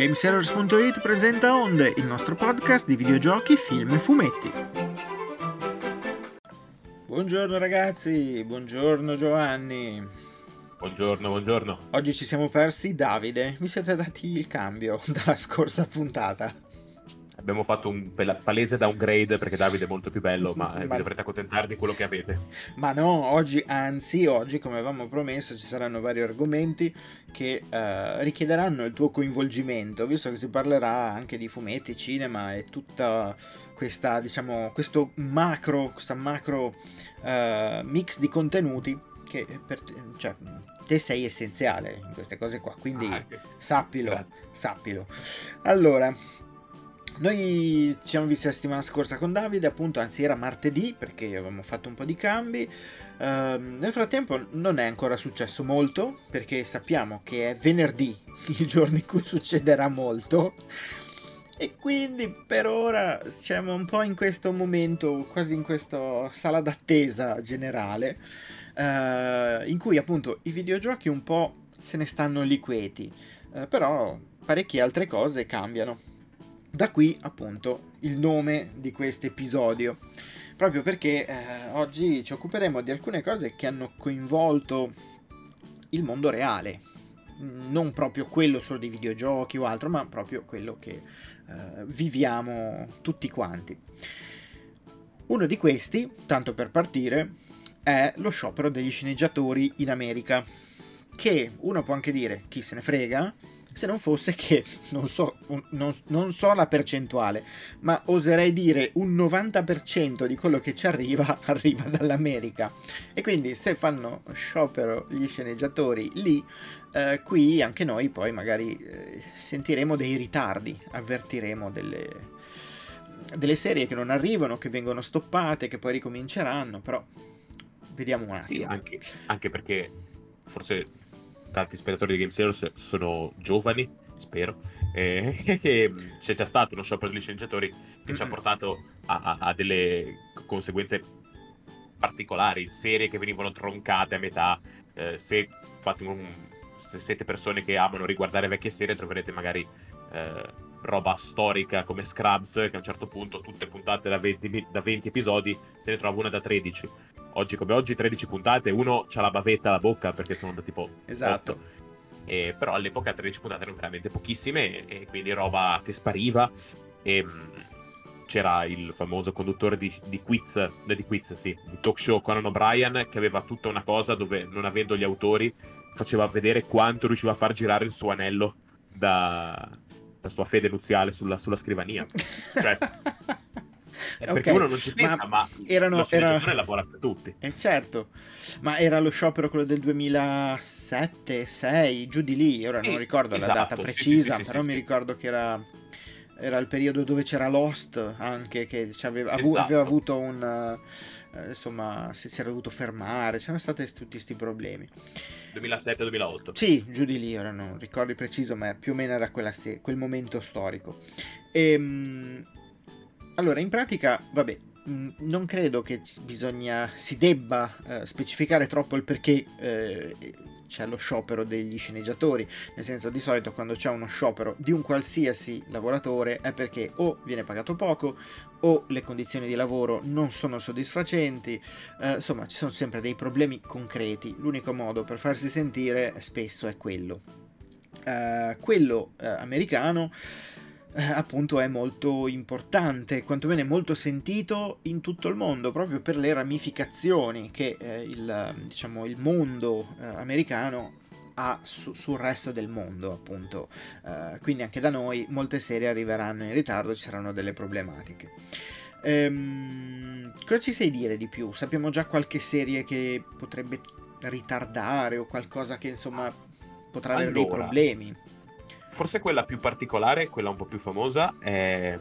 Gamesellers.it presenta Onde, il nostro podcast di videogiochi, film e fumetti. Buongiorno ragazzi, buongiorno Giovanni. Buongiorno, buongiorno. Oggi ci siamo persi Davide, mi siete dati il cambio dalla scorsa puntata. Abbiamo fatto un palese downgrade perché Davide è molto più bello, ma, ma... vi dovrete accontentare di quello che avete. Ma no, oggi, anzi, oggi, come avevamo promesso, ci saranno vari argomenti che uh, richiederanno il tuo coinvolgimento, visto che si parlerà anche di fumetti, cinema e tutta questa, diciamo, questo macro, questa macro uh, mix di contenuti che per te, cioè, te sei essenziale in queste cose qua, quindi ah, okay. sappilo, sappilo. Allora, noi ci siamo visti la settimana scorsa con Davide, appunto, anzi era martedì perché avevamo fatto un po' di cambi. Uh, nel frattempo non è ancora successo molto perché sappiamo che è venerdì il giorno in cui succederà molto. E quindi per ora siamo un po' in questo momento, quasi in questa sala d'attesa generale, uh, in cui appunto i videogiochi un po' se ne stanno liqueti, uh, però parecchie altre cose cambiano. Da qui appunto il nome di questo episodio, proprio perché eh, oggi ci occuperemo di alcune cose che hanno coinvolto il mondo reale, non proprio quello solo dei videogiochi o altro, ma proprio quello che eh, viviamo tutti quanti. Uno di questi, tanto per partire, è lo sciopero degli sceneggiatori in America, che uno può anche dire chi se ne frega, se non fosse che, non so, non, non so la percentuale, ma oserei dire un 90% di quello che ci arriva arriva dall'America. E quindi se fanno sciopero gli sceneggiatori lì, eh, qui anche noi poi magari eh, sentiremo dei ritardi, avvertiremo delle, delle serie che non arrivano, che vengono stoppate, che poi ricominceranno, però vediamo un attimo. Sì, anche, anche perché forse tanti spettatori di Game Series sono giovani, spero, e c'è già stato uno sciopero degli sceneggiatori che mm-hmm. ci ha portato a, a, a, delle conseguenze particolari, serie che venivano troncate a metà, eh, se, un, se, siete persone che amano riguardare vecchie serie troverete magari eh, roba storica come Scrubs che a un certo punto tutte puntate da 20, da 20 episodi se ne trova una da 13 oggi come oggi 13 puntate, uno c'ha la bavetta alla bocca perché sono da tipo esatto. 8. E, però all'epoca 13 puntate erano veramente pochissime e quindi roba che spariva e mh, c'era il famoso conduttore di, di quiz, eh, di quiz sì, di talk show Conan O'Brien che aveva tutta una cosa dove non avendo gli autori faceva vedere quanto riusciva a far girare il suo anello da, la sua fede nuziale sulla, sulla scrivania. cioè, okay. perché uno non ci pensa, ma, ma erano, lo era... lavora per tutti. Eh certo, ma era lo sciopero quello del 2007, 6, giù di lì, ora non ricordo esatto, la data precisa, sì, sì, però mi ricordo che era, era il periodo dove c'era Lost anche, che aveva, esatto. aveva avuto un... Uh, insomma, si, si, era dovuto fermare, c'erano stati tutti questi problemi. 2007-2008. Sì, giù di lì, ora non ricordo preciso, ma più o meno era se- quel momento storico. E, ehm, allora, in pratica, vabbè, mm, non credo che bisogna, si debba eh, specificare troppo il perché eh, c'è lo sciopero degli sceneggiatori, nel senso di solito quando c'è uno sciopero di un qualsiasi lavoratore è perché o viene pagato poco o le condizioni di lavoro non sono soddisfacenti, eh, insomma ci sono sempre dei problemi concreti, l'unico modo per farsi sentire spesso è quello. Uh, quello uh, americano eh, appunto è molto importante, quantomeno molto sentito in tutto il mondo, proprio per le ramificazioni che eh, il, diciamo, il, mondo eh, americano ha su, sul resto del mondo, appunto. Eh, quindi anche da noi molte serie arriveranno in ritardo, ci saranno delle problematiche. Ehm, cosa ci sai dire di più? Sappiamo già qualche serie che potrebbe ritardare o qualcosa che insomma potrà allora, avere dei problemi forse quella più particolare, quella un po' più famosa, è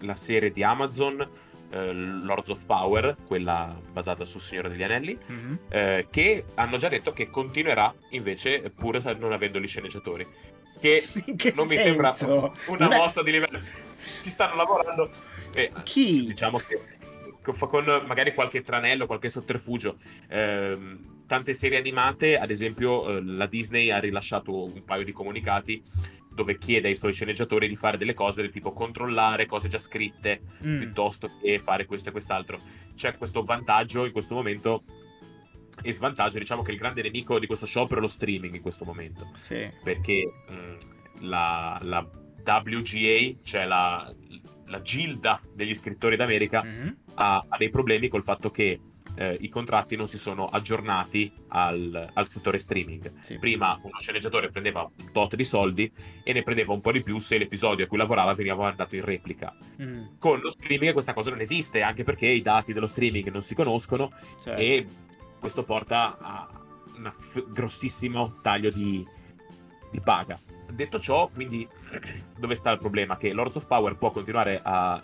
la serie di Amazon eh, Lords of Power, quella basata sul Signore degli Anelli, mm-hmm. eh, che hanno già detto che continuerà invece pur non avendo gli sceneggiatori. Che, che non senso? mi sembra una non mossa di livello. Ci stanno lavorando. E, Chi? Diciamo che con magari qualche tranello, qualche sotterfugio. Eh, tante serie animate, ad esempio, eh, la Disney ha rilasciato un paio di comunicati dove chiede ai suoi sceneggiatori di fare delle cose del tipo controllare cose già scritte Mm. piuttosto che fare questo e quest'altro. C'è questo vantaggio in questo momento e svantaggio, diciamo che il grande nemico di questo sciopero è lo streaming in questo momento, Sì. perché mh, la, la WGA, cioè la, la gilda degli scrittori d'America, Mhm. ha, ha dei problemi col fatto che eh, i contratti non si sono aggiornati al, al settore streaming. Sì. Prima uno sceneggiatore prendeva un tot di soldi e ne prendeva un po' di più se l'episodio a cui lavorava veniva mandato in replica. Mm, Con lo streaming questa cosa non esiste, anche perché i dati dello streaming non si conoscono certo. e questo porta a un grossissimo taglio di, di paga. Detto ciò, quindi, dove sta il problema? Che Lords of Power può continuare a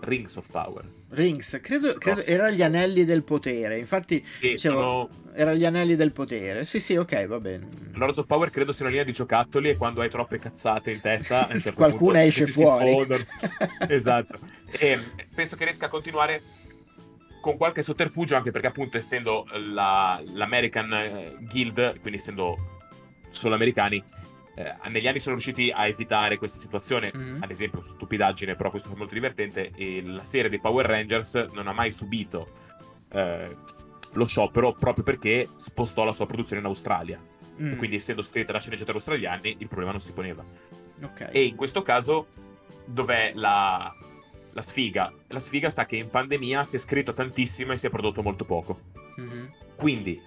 Rings of Power. Rings, credo, credo No. era gli anelli del potere. Infatti, Che dicevo, sono era gli anelli del potere. Sì, sì, ok, va bene. Lords of Power credo sia una linea di giocattoli e quando hai troppe cazzate in testa certo Qualcuna esce fuori. esatto e penso che riesca a continuare con qualche sotterfugio anche perché appunto essendo la- l'American eh, Guild quindi essendo solo americani eh, negli anni sono riusciti a evitare questa situazione Mhm. ad esempio stupidaggine però questo è molto divertente e la serie dei Power Rangers non ha mai subito eh, lo sciopero proprio perché spostò la sua produzione in Australia Mm, quindi essendo scritta da sceneggiatori australiani il problema non si poneva. ok. E in questo caso dov'è la, la sfiga? La sfiga sta che in pandemia si è scritto tantissimo e si è prodotto molto poco. Mhm. Quindi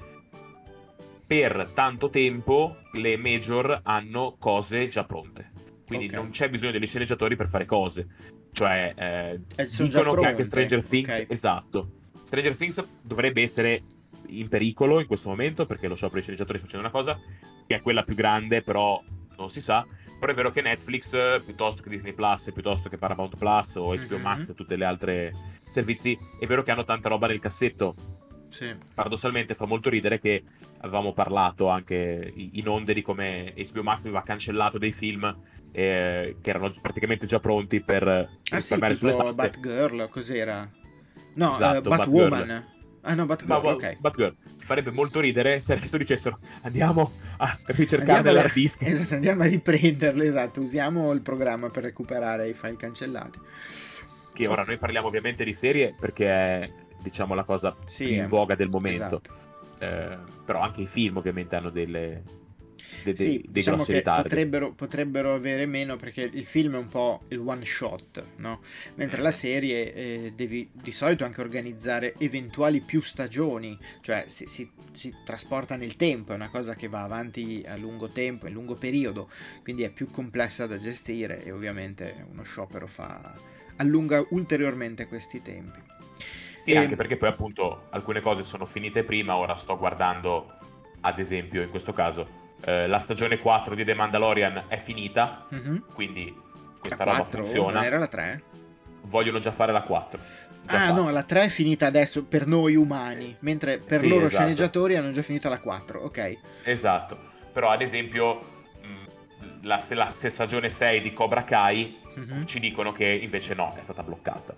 per tanto tempo le major hanno cose già pronte. Quindi Ok. non c'è bisogno degli sceneggiatori per fare cose. Cioè, eh, Eh, dicono che anche Stranger Things, ok. esatto. Stranger Things dovrebbe essere in pericolo in questo momento perché lo sciopero dei sceneggiatori sta facendo una cosa che è quella più grande, però non si sa. Però è vero che Netflix, piuttosto che Disney Plus, piuttosto che Paramount Plus o HBO Mhm. Max e tutte le altre servizi, è vero che hanno tanta roba nel cassetto. Sì. Paradossalmente fa molto ridere che avevamo parlato anche in onde di come HBO Max aveva cancellato dei film eh, che erano praticamente già pronti per Ah sì, risparmiare sulle tipo taste. Batgirl, cos'era? No, Esatto, eh, Batwoman. Ah no, Batgirl, ma- ok. Batgirl farebbe molto ridere se adesso dicessero andiamo a ricercare Andiamo a- l'hard disk. Esatto, andiamo a riprenderlo, esatto, usiamo il programma per recuperare i file cancellati. Che ora noi parliamo ovviamente di serie perché è diciamo la cosa Sì, più in eh, voga del momento. Esatto. Eh, però anche i film ovviamente hanno delle, de- de- Sì, dei diciamo grossi ritardi. potrebbero, potrebbero avere meno perché il film è un po' il one shot, no? Mentre la serie eh, devi di solito anche organizzare eventuali più stagioni, cioè si, si- si trasporta nel tempo, è una cosa che va avanti a lungo tempo, in lungo periodo, quindi è più complessa da gestire e ovviamente uno sciopero fa, allunga ulteriormente questi tempi. Sì, E- anche perché poi appunto alcune cose sono finite prima, ora sto guardando ad esempio in questo caso eh, la stagione 4 di The Mandalorian è finita, Mhm. quindi questa La roba 4, funziona, Non era la 3? vogliono già fare la 4. Già ah fatta. no, la 3 è finita adesso per noi umani, mentre per Sì, loro esatto. sceneggiatori hanno già finito la 4, ok. Esatto, però ad esempio mh, la, se la se stagione 6 di Cobra Kai Mhm. ci dicono che invece no, è stata bloccata.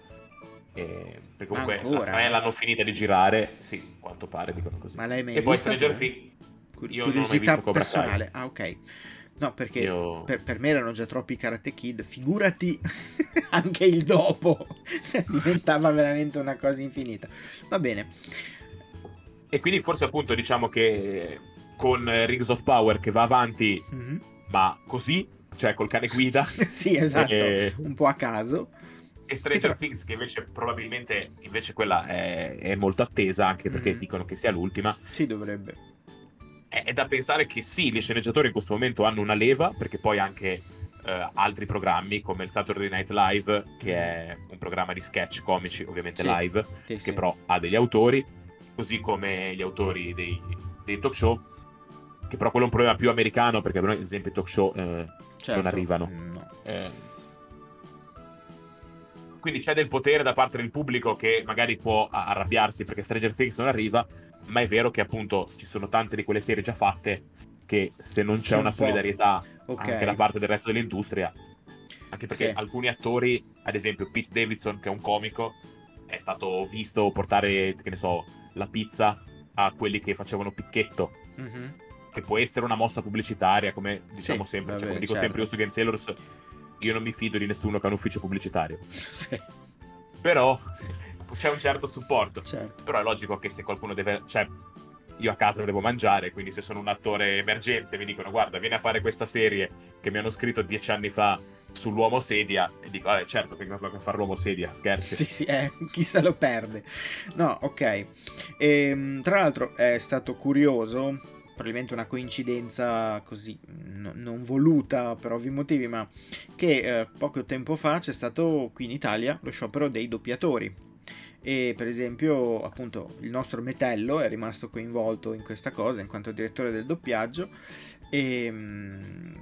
E, perché comunque Ancora? la 3 l'hanno finita di girare, sì, quanto pare dicono così. Ma l'hai mai e poi? Stranger? Things, Cur- io non ho mai visto Cobra Kai. personale. Ah, ok. No, perché Io- per, per me erano già troppi Karate Kid, figurati anche il dopo. Cioè, diventava veramente una cosa infinita. Va bene. E quindi forse appunto diciamo che con eh, Rings of Power che va avanti, Mhm. ma così, cioè col cane guida, sì, esatto, E- un po' a caso. E Stranger Things che invece probabilmente invece quella è, è molto attesa anche perché Mhm. dicono che sia l'ultima. Sì, dovrebbe. È, è da pensare che sì, gli sceneggiatori in questo momento hanno una leva perché poi anche eh, altri programmi come il Saturday Night Live che è un programma di sketch comici ovviamente Sì, live Sì, che sì. però ha degli autori, così come gli autori dei, dei talk show, che però quello è un problema più americano perché per noi, ad esempio, i talk show eh, Certo. non arrivano. No. eh, quindi c'è del potere da parte del pubblico che magari può arrabbiarsi perché Stranger Things non arriva, ma è vero che appunto ci sono tante di quelle serie già fatte che se non c'è Sì, un una solidarietà Ok. anche da parte del resto dell'industria, anche perché Sì. alcuni attori, ad esempio Pete Davidson, che è un comico, è stato visto portare, che ne so, la pizza a quelli che facevano picchetto Mhm. che può essere una mossa pubblicitaria, come diciamo Sì, sempre, cioè, vabbè, come dico certo. sempre io su Game Sailors, io non mi fido di nessuno che ha un ufficio pubblicitario. sì, Però c'è un certo supporto. certo. Però è logico che se qualcuno deve. Cioè, io a casa devo mangiare, quindi se sono un attore emergente mi dicono guarda, vieni a fare questa serie che mi hanno scritto dieci anni fa sull'uomo sedia e dico, eh certo che a fare l'uomo sedia, scherzi. Sì, sì, eh, chi se lo perde. No, ok. Ehm, tra l'altro è stato curioso, probabilmente una coincidenza così, no- non voluta per ovvi motivi, ma che eh, poco tempo fa c'è stato qui in Italia lo sciopero dei doppiatori. E per esempio, appunto, il nostro Metello è rimasto coinvolto in questa cosa in quanto direttore del doppiaggio e, mm,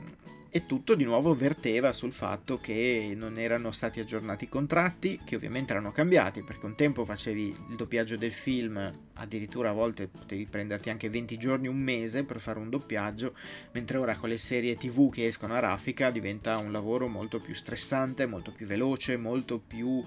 e tutto di nuovo verteva sul fatto che non erano stati aggiornati i contratti, che ovviamente erano cambiati, perché un tempo facevi il doppiaggio del film, addirittura a volte potevi prenderti anche 20 giorni, un mese per fare un doppiaggio, mentre ora con le serie TV che escono a raffica diventa un lavoro molto più stressante, molto più veloce, molto più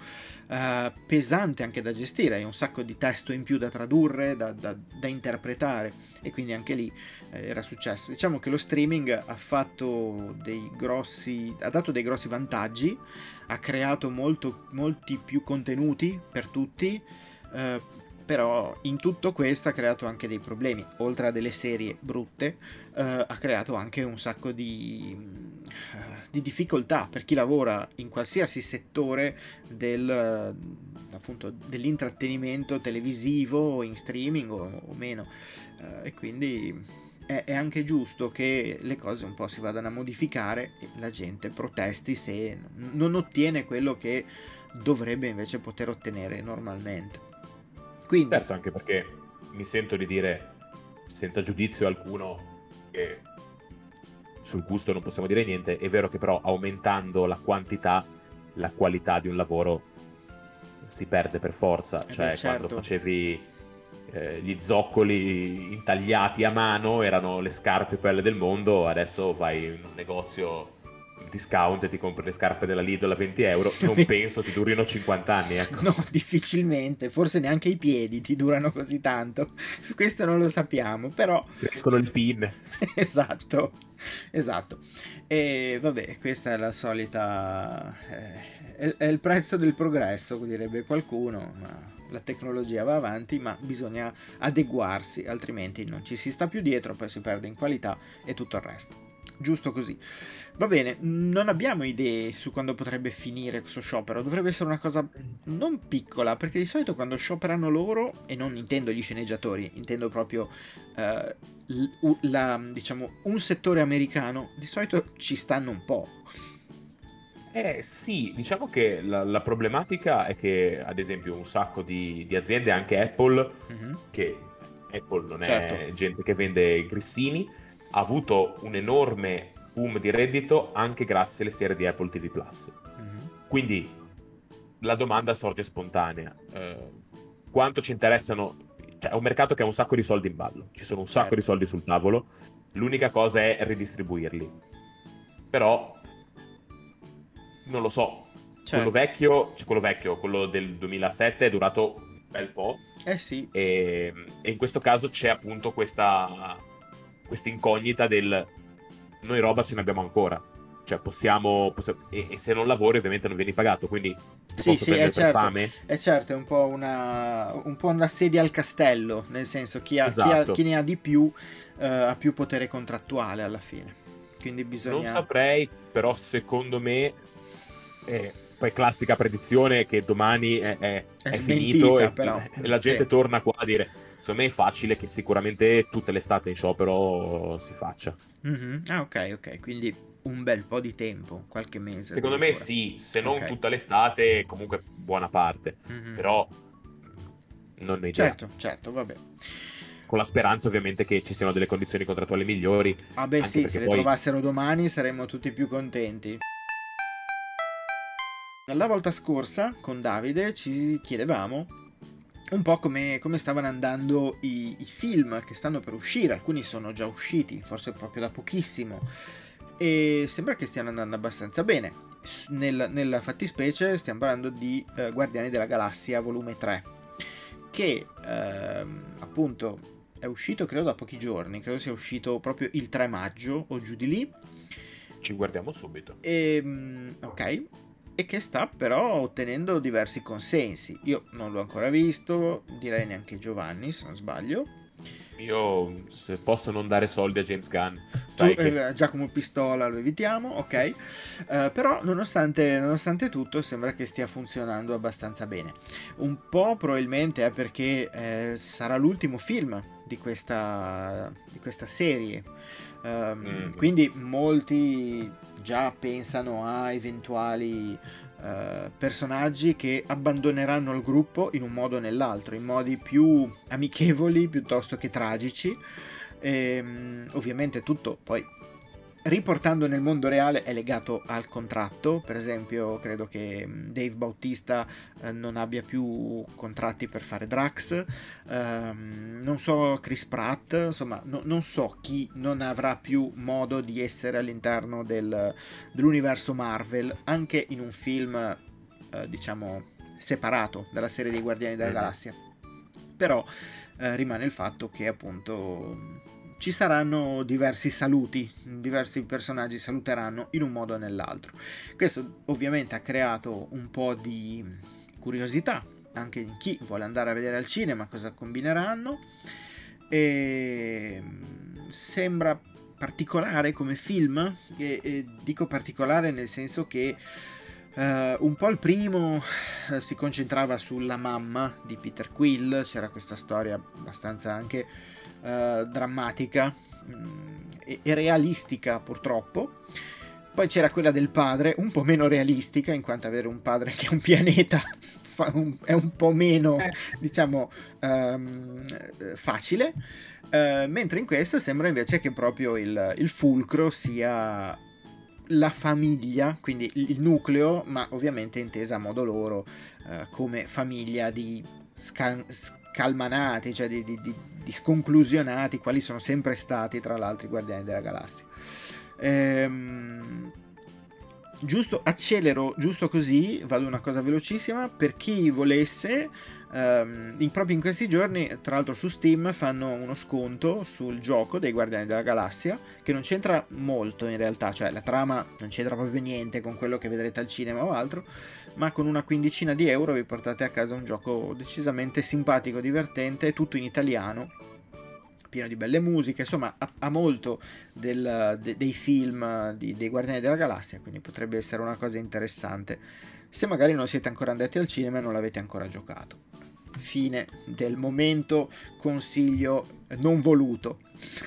eh, pesante anche da gestire, hai un sacco di testo in più da tradurre, da, da- da interpretare e quindi anche lì eh, era successo. Diciamo che lo streaming ha fatto dei grossi, ha dato dei grossi vantaggi, ha creato molto, molti più contenuti per tutti, eh, però in tutto questo ha creato anche dei problemi, oltre a delle serie brutte, eh, ha creato anche un sacco di, eh, di difficoltà per chi lavora in qualsiasi settore del, eh, appunto, dell'intrattenimento televisivo, in streaming o, o meno. Eh, e quindi è, anche giusto che le cose un po' si vadano a modificare e la gente protesti se non ottiene quello che dovrebbe invece poter ottenere normalmente. Quindi, Certo, anche perché mi sento di dire, senza giudizio alcuno, che sul gusto non possiamo dire niente, è vero che però aumentando la quantità, la qualità di un lavoro si perde per forza. Eh Cioè, beh, quando certo. facevi eh, gli zoccoli intagliati a mano erano le scarpe più belle del mondo, adesso vai in un negozio discount e ti compri le scarpe della Lidl a 20 euro, non penso ti durino 50 anni, ecco. No, difficilmente, forse neanche i piedi ti durano così tanto. Questo non lo sappiamo, però Crescono il pin. esatto, esatto. E vabbè, questa è la solita... eh, è, è il prezzo del progresso, direbbe qualcuno, ma la tecnologia va avanti, ma bisogna adeguarsi, altrimenti non ci si sta più dietro, poi si perde in qualità e tutto il resto. Giusto così. Va bene, non abbiamo idee su quando potrebbe finire questo sciopero. Dovrebbe essere una cosa non piccola, perché di solito quando scioperano loro, e non intendo gli sceneggiatori, intendo proprio eh, la- diciamo, un settore americano, di solito ci stanno un po'. Eh sì, diciamo che la, la problematica è che, ad esempio, un sacco di, di aziende, anche Apple, Mhm. che Apple non è Certo. gente che vende grissini, ha avuto un enorme boom di reddito anche grazie alle serie di Apple TV Plus. Mhm. Quindi la domanda sorge spontanea. Eh, quanto ci interessano? Cioè, è un mercato che ha un sacco di soldi in ballo, ci sono un sacco Certo. di soldi sul tavolo, l'unica cosa è ridistribuirli. Però non lo so. Certo. Quello vecchio, cioè quello vecchio, quello del 2007 è durato un bel po'. Eh sì, E, e in questo caso c'è appunto questa, questa incognita del noi roba ce ne abbiamo ancora. Cioè possiamo, possiamo- e, e se non lavori ovviamente non vieni pagato, quindi ti Sì, posso sì, prendere è per certo. fame. è certo, è un po' una, un po' una sedia al castello, nel senso chi, ha- chi, ha- Esatto. chi ne ha di più eh, ha più potere contrattuale alla fine. Quindi bisogna... Non saprei, però secondo me, eh, poi classica predizione che domani è, è- È è smentita, finito e, però. e la gente Sì. torna qua a dire, secondo me è facile che sicuramente tutte l'estate in sciopero si faccia. Mhm. Ah, ok, ok, quindi un bel po' di tempo, qualche mese. Secondo me addirittura. sì, se non Ok. tutta l'estate, comunque buona parte. Mhm. Però non idea. Certo, certo, vabbè. Con la speranza ovviamente che ci siano delle condizioni contrattuali migliori. Ah beh sì, se le poi- trovassero domani saremmo tutti più contenti. La volta scorsa con Davide ci chiedevamo un po' come, come stavano andando i, i film che stanno per uscire, alcuni sono già usciti, forse proprio da pochissimo, e sembra che stiano andando abbastanza bene. Nel, nella fattispecie stiamo parlando di eh, Guardiani della Galassia volume 3, che ehm, appunto è uscito credo da pochi giorni, credo sia uscito proprio il 3 maggio o giù di lì. Ci guardiamo subito. E, mm, ok, e che sta però ottenendo diversi consensi. Io non l'ho ancora visto, direi neanche Giovanni se non sbaglio. Io se posso non dare soldi a James Gunn, sai tu, che... eh, Giacomo Pistola lo evitiamo, ok. Uh, però nonostante, nonostante, tutto sembra che stia funzionando abbastanza bene. Un po' probabilmente è perché eh, sarà l'ultimo film di questa, di questa serie. Um, mm. Quindi molti già pensano a eventuali uh, personaggi che abbandoneranno il gruppo in un modo o nell'altro, in modi più amichevoli piuttosto che tragici. E, um, ovviamente tutto poi riportando nel mondo reale è legato al contratto, per esempio credo che mm, Dave Bautista eh, non abbia più contratti per fare Drax, ehm, non so Chris Pratt, insomma no, non so chi non avrà più modo di essere all'interno del, dell'universo Marvel, anche in un film eh, diciamo separato dalla serie dei Guardiani della Galassia. Però eh, rimane il fatto che appunto ci saranno diversi saluti, diversi personaggi saluteranno in un modo o nell'altro. Questo ovviamente ha creato un po' di curiosità anche in chi vuole andare a vedere al cinema cosa combineranno e sembra particolare come film e, e dico particolare nel senso che Uh, un po' il primo uh, si concentrava sulla mamma di Peter Quill, c'era questa storia abbastanza anche uh, drammatica mh, mm, e, e, realistica purtroppo. Poi c'era quella del padre, un po' meno realistica, in quanto avere un padre che è un pianeta un, è un po' meno, eh. diciamo, um, facile. mentre in questo sembra invece che proprio il, il fulcro sia la famiglia, quindi il nucleo, ma ovviamente intesa a modo loro eh, come famiglia di scal- scalmanati, cioè di, di, di, di, sconclusionati, quali sono sempre stati tra l'altro i Guardiani della Galassia. Ehm, giusto, accelero giusto così, vado una cosa velocissima, per chi volesse Um, in, proprio in questi giorni, tra l'altro su Steam, fanno uno sconto sul gioco dei Guardiani della Galassia, che non c'entra molto in realtà, cioè la trama non c'entra proprio niente con quello che vedrete al cinema o altro, ma con una quindicina di euro vi portate a casa un gioco decisamente simpatico, divertente, tutto in italiano, pieno di belle musiche, insomma ha, molto del, de, dei film di, dei Guardiani della Galassia, quindi potrebbe essere una cosa interessante. Se magari non siete ancora andati al cinema e non l'avete ancora giocato fine del momento consiglio non voluto.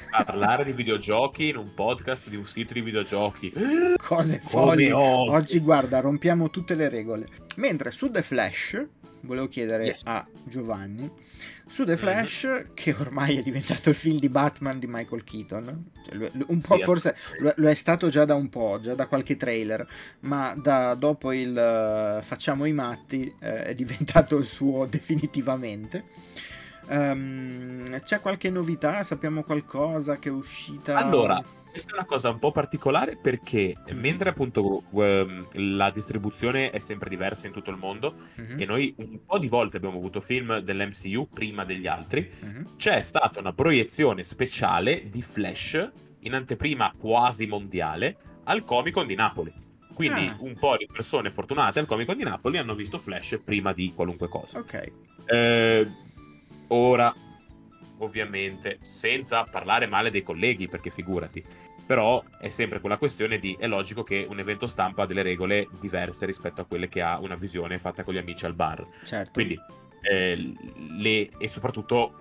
Parlare di videogiochi in un podcast di un sito di videogiochi. Cose folli. Oggi guarda, rompiamo tutte le regole. Mentre su The Flash, volevo chiedere yes. a Giovanni, su The Flash, che ormai è diventato il film di Batman di Michael Keaton, cioè, un po' sì, forse lo, è stato già da un po', già da qualche trailer, ma da, dopo il uh, Facciamo i matti uh, è diventato il suo definitivamente. Um, c'è qualche novità? Sappiamo qualcosa che è uscita? Allora, questa è una cosa un po' particolare perché mm-hmm. mentre appunto um, la distribuzione è sempre diversa in tutto il mondo mm-hmm. e noi un po' di volte abbiamo avuto film dell'MCU prima degli altri, mm-hmm. c'è stata una proiezione speciale di Flash in anteprima quasi mondiale al Comic Con di Napoli. Quindi ah. un po' di persone fortunate al Comic Con di Napoli hanno visto Flash prima di qualunque cosa. Ok. Eh, ora ovviamente, senza parlare male dei colleghi, perché figurati. Però è sempre quella questione di è logico che un evento stampa ha delle regole diverse rispetto a quelle che ha una visione fatta con gli amici al bar. Certo. Quindi, eh, le, e soprattutto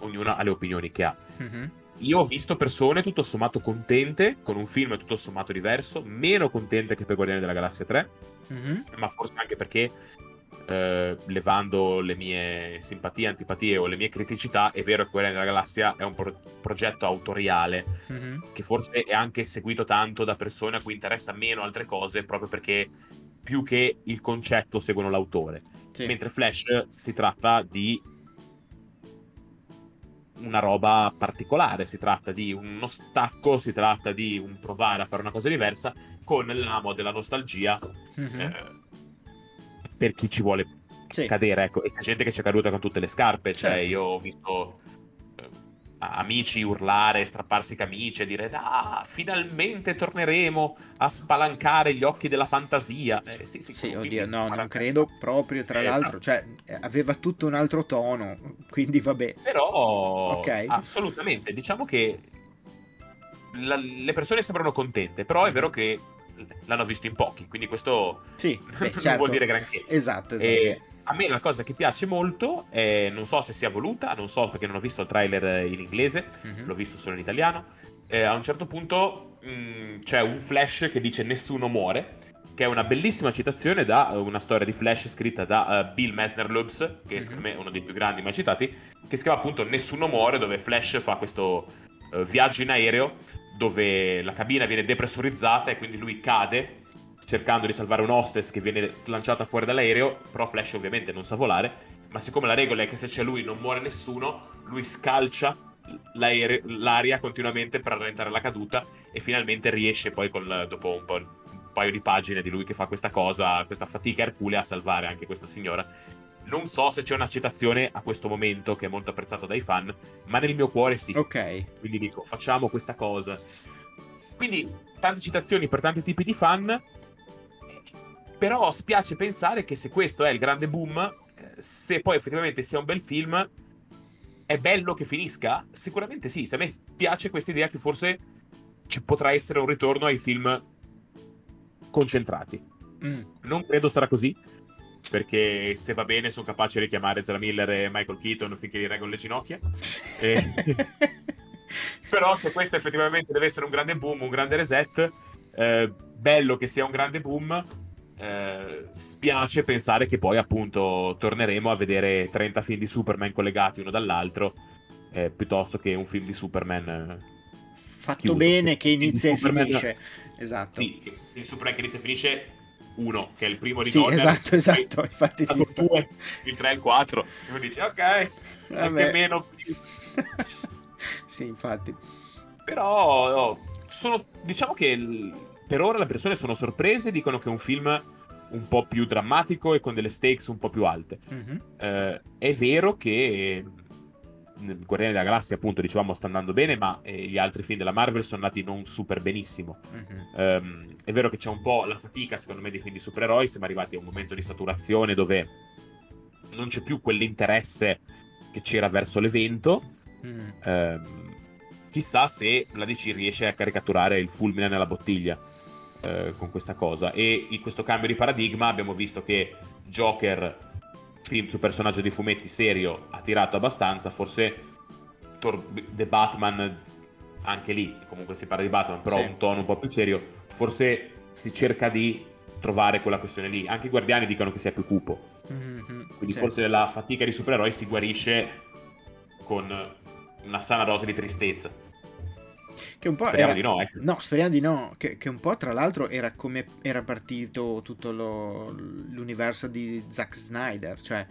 ognuna ha le opinioni che ha. Mm-hmm. Io ho visto persone tutto sommato contente con un film tutto sommato diverso, meno contente che per Guardiani della Galassia 3, mm-hmm. ma forse anche perché eh, levando le mie simpatie, antipatie o le mie criticità, è vero che Guerrieri della Galassia è un pro- progetto autoriale mm-hmm. che forse è anche seguito tanto da persone a cui interessa meno altre cose proprio perché più che il concetto seguono l'autore. Sì. Mentre Flash si tratta di una roba particolare, si tratta di uno stacco, si tratta di un provare a fare una cosa diversa con l'amo della nostalgia. Mm-hmm. Eh, per chi ci vuole sì. cadere, ecco. E c'è gente che ci è caduta con tutte le scarpe, cioè certo. io ho visto eh, amici urlare, strapparsi camicie, dire ah, finalmente torneremo a spalancare gli occhi della fantasia. Eh, sì, sì, sì oddio, no, non credo proprio, tra eh, l'altro, cioè, aveva tutto un altro tono, quindi vabbè. Però, okay. assolutamente, diciamo che la, le persone sembrano contente, però è vero che l'hanno visto in pochi, quindi questo sì, beh, non certo. vuol dire granché. Esatto, esatto. E a me la cosa che piace molto, è, non so se sia voluta, non so perché non ho visto il trailer in inglese, mm-hmm. l'ho visto solo in italiano, eh, a un certo punto mh, mm, c'è un flash che dice nessuno muore, che è una bellissima citazione da una storia di Flash scritta da uh, Bill Messner-Loebs, che mm-hmm. secondo me è uno dei più grandi mai citati, che si chiama appunto Nessuno muore, dove Flash fa questo uh, viaggio in aereo dove la cabina viene depressurizzata e quindi lui cade cercando di salvare un hostess che viene slanciata fuori dall'aereo, però Flash ovviamente non sa volare, ma siccome la regola è che se c'è lui non muore nessuno, lui scalcia l'aria continuamente per rallentare la caduta e finalmente riesce poi con, dopo un, un paio di pagine di lui che fa questa cosa, questa fatica erculea a salvare anche questa signora. Non so se c'è una citazione a questo momento che è molto apprezzata dai fan, ma nel mio cuore sì. Ok. Quindi dico, facciamo questa cosa. Quindi, tante citazioni per tanti tipi di fan però spiace pensare che se questo è il grande boom, se poi effettivamente sia un bel film, è bello che finisca? Sicuramente sì. Se a me piace questa idea che forse ci potrà essere un ritorno ai film concentrati. Mm. Non credo sarà così, perché se va bene sono capace di richiamare Zara Miller e Michael Keaton finché gli reggo le ginocchia. e... Però se questo effettivamente deve essere un grande boom, un grande reset, eh, bello che sia un grande boom, eh, spiace pensare che poi appunto torneremo a vedere 30 film di Superman collegati uno dall'altro eh, piuttosto che un film di Superman eh, fatto chiuso. bene che inizia e finisce esatto sì, il Superman che inizia e finisce uno che è il primo di sì, Donner. esatto esatto infatti il 2 il 3 e il 4 e uno dice ok anche meno sì infatti. Però no, sono diciamo che per ora le persone sono sorprese e dicono che è un film un po' più drammatico e con delle stakes un po' più alte. Mm-hmm. Eh, è vero che Guardiani della Galassia, appunto, dicevamo sta andando bene, ma eh, gli altri film della Marvel sono andati non super benissimo. Mm-hmm. Um, è vero che c'è un po' la fatica, secondo me, dei film di supereroi. Siamo arrivati a un momento di saturazione dove non c'è più quell'interesse che c'era verso l'evento. Mm. Um, chissà se la DC riesce a caricaturare il fulmine nella bottiglia. Eh, con questa cosa. E in questo cambio di paradigma abbiamo visto che Joker, film su personaggio di fumetti serio, ha tirato abbastanza, forse Tor- The Batman, anche lì, comunque si parla di Batman, però sì. un tono un po' più serio, forse si cerca di trovare quella questione lì. Anche i guardiani dicono che sia più cupo. Mm-hmm, Quindi sì. forse la fatica di supereroi si guarisce con una sana dose di tristezza. Che un po' speriamo era... di no, ecco. No, speriamo di no. Che, che, un po' tra l'altro era come era partito tutto lo, l'universo di Zack Snyder. Cioè,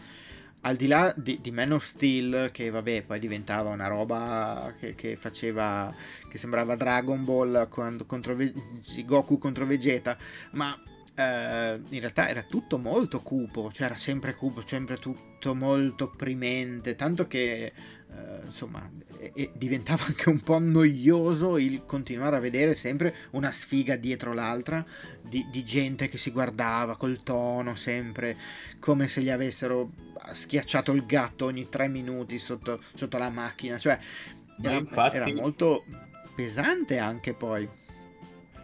al di là di, di, Man of Steel, che vabbè, poi diventava una roba che, che faceva. che sembrava Dragon Ball contro Goku contro Vegeta, ma Uh, in realtà era tutto molto cupo, cioè era sempre cupo, sempre tutto molto opprimente, tanto che uh, insomma e diventava anche un po' noioso il continuare a vedere sempre una sfiga dietro l'altra di, di, gente che si guardava col tono sempre come se gli avessero schiacciato il gatto ogni tre minuti sotto, sotto la macchina. Cioè era, infatti... era molto pesante anche poi.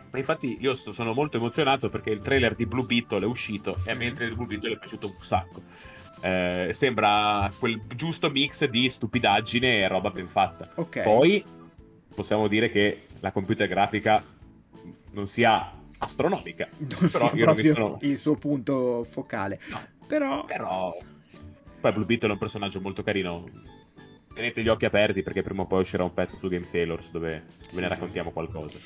Ma infatti io sono molto emozionato perché il trailer di Blue Beetle è uscito e a me il trailer di Blue Beetle è piaciuto un sacco eh, sembra quel giusto mix di stupidaggine e roba ben fatta. Okay. Poi possiamo dire che la computer grafica non sia astronomica. Non però sia proprio sono... il suo punto focale. No. Però... però... Poi Blue Beetle è un personaggio molto carino. Tenete gli occhi aperti perché prima o poi uscirà un pezzo su Game Sailors dove sì, ve ne raccontiamo sì. qualcosa.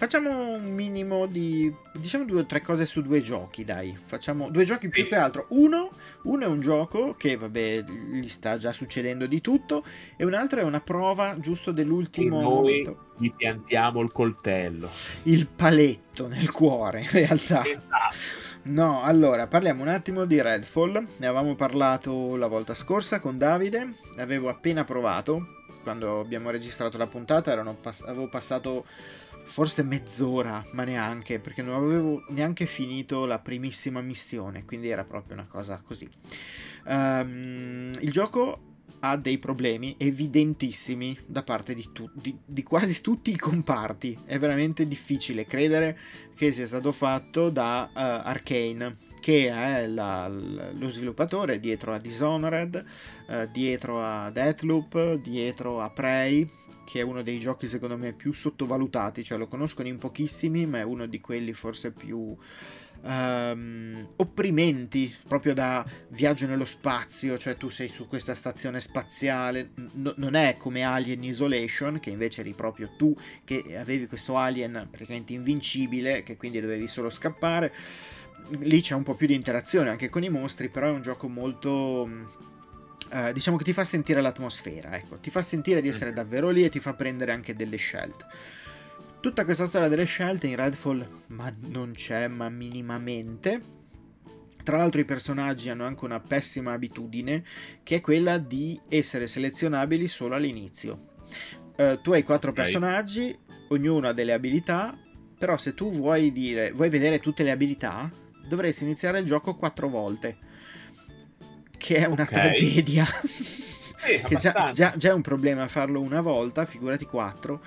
Facciamo un minimo di. diciamo due o tre cose su due giochi, dai. Facciamo due giochi più che altro. Uno, uno è un gioco che, vabbè, gli sta già succedendo di tutto, e un altro è una prova giusto dell'ultimo. E noi momento. gli piantiamo il coltello. Il paletto nel cuore, in realtà. Esatto. No, allora parliamo un attimo di Redfall. Ne avevamo parlato la volta scorsa con Davide. L'avevo appena provato. Quando abbiamo registrato la puntata pass- avevo passato forse mezz'ora, ma neanche, perché non avevo neanche finito la primissima missione, quindi era proprio una cosa così. Um, il gioco ha dei problemi evidentissimi da parte di, tu- di, di, quasi tutti i comparti. È veramente difficile credere che sia stato fatto da uh, Arkane, che è la, lo sviluppatore dietro a Dishonored, uh, dietro a Deathloop, dietro a Prey, che è uno dei giochi secondo me più sottovalutati, cioè lo conoscono in pochissimi, ma è uno di quelli forse più um, opprimenti, proprio da viaggio nello spazio, cioè tu sei su questa stazione spaziale, N- non è come Alien Isolation, che invece eri proprio tu che avevi questo alien praticamente invincibile, che quindi dovevi solo scappare. Lì c'è un po' più di interazione anche con i mostri, però è un gioco molto Uh, diciamo che ti fa sentire l'atmosfera, ecco, ti fa sentire di essere davvero lì e ti fa prendere anche delle scelte. Tutta questa storia delle scelte in Redfall ma non c'è ma minimamente. Tra l'altro i personaggi hanno anche una pessima abitudine che è quella di essere selezionabili solo all'inizio. Uh, tu hai quattro okay. personaggi, ognuno ha delle abilità, però se tu vuoi dire, vuoi vedere tutte le abilità, dovresti iniziare il gioco quattro volte che è una okay. tragedia. Sì, che già, già, già, è un problema farlo una volta, figurati quattro.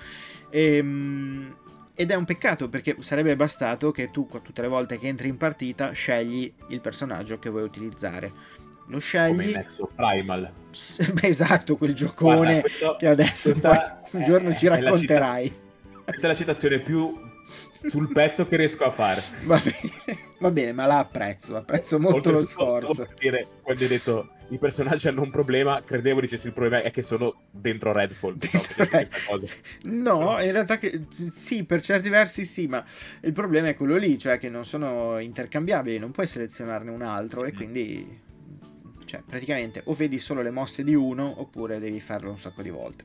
Ehm, ed è un peccato perché sarebbe bastato che tu tutte le volte che entri in partita scegli il personaggio che vuoi utilizzare. Lo scegli. Come Nexo Primal. esatto, quel giocone Guarda, questo, che adesso un giorno ci racconterai. Questa è la citazione più sul pezzo che riesco a fare. Va bene, va bene ma la apprezzo, apprezzo molto lo sforzo. Dire, quando hai detto i personaggi hanno un problema, credevo dicessi il problema è che sono dentro Redfall. no, in realtà che, sì, per certi versi sì, ma il problema è quello lì, cioè che non sono intercambiabili, non puoi selezionarne un altro e mm. quindi cioè praticamente o vedi solo le mosse di uno oppure devi farlo un sacco di volte.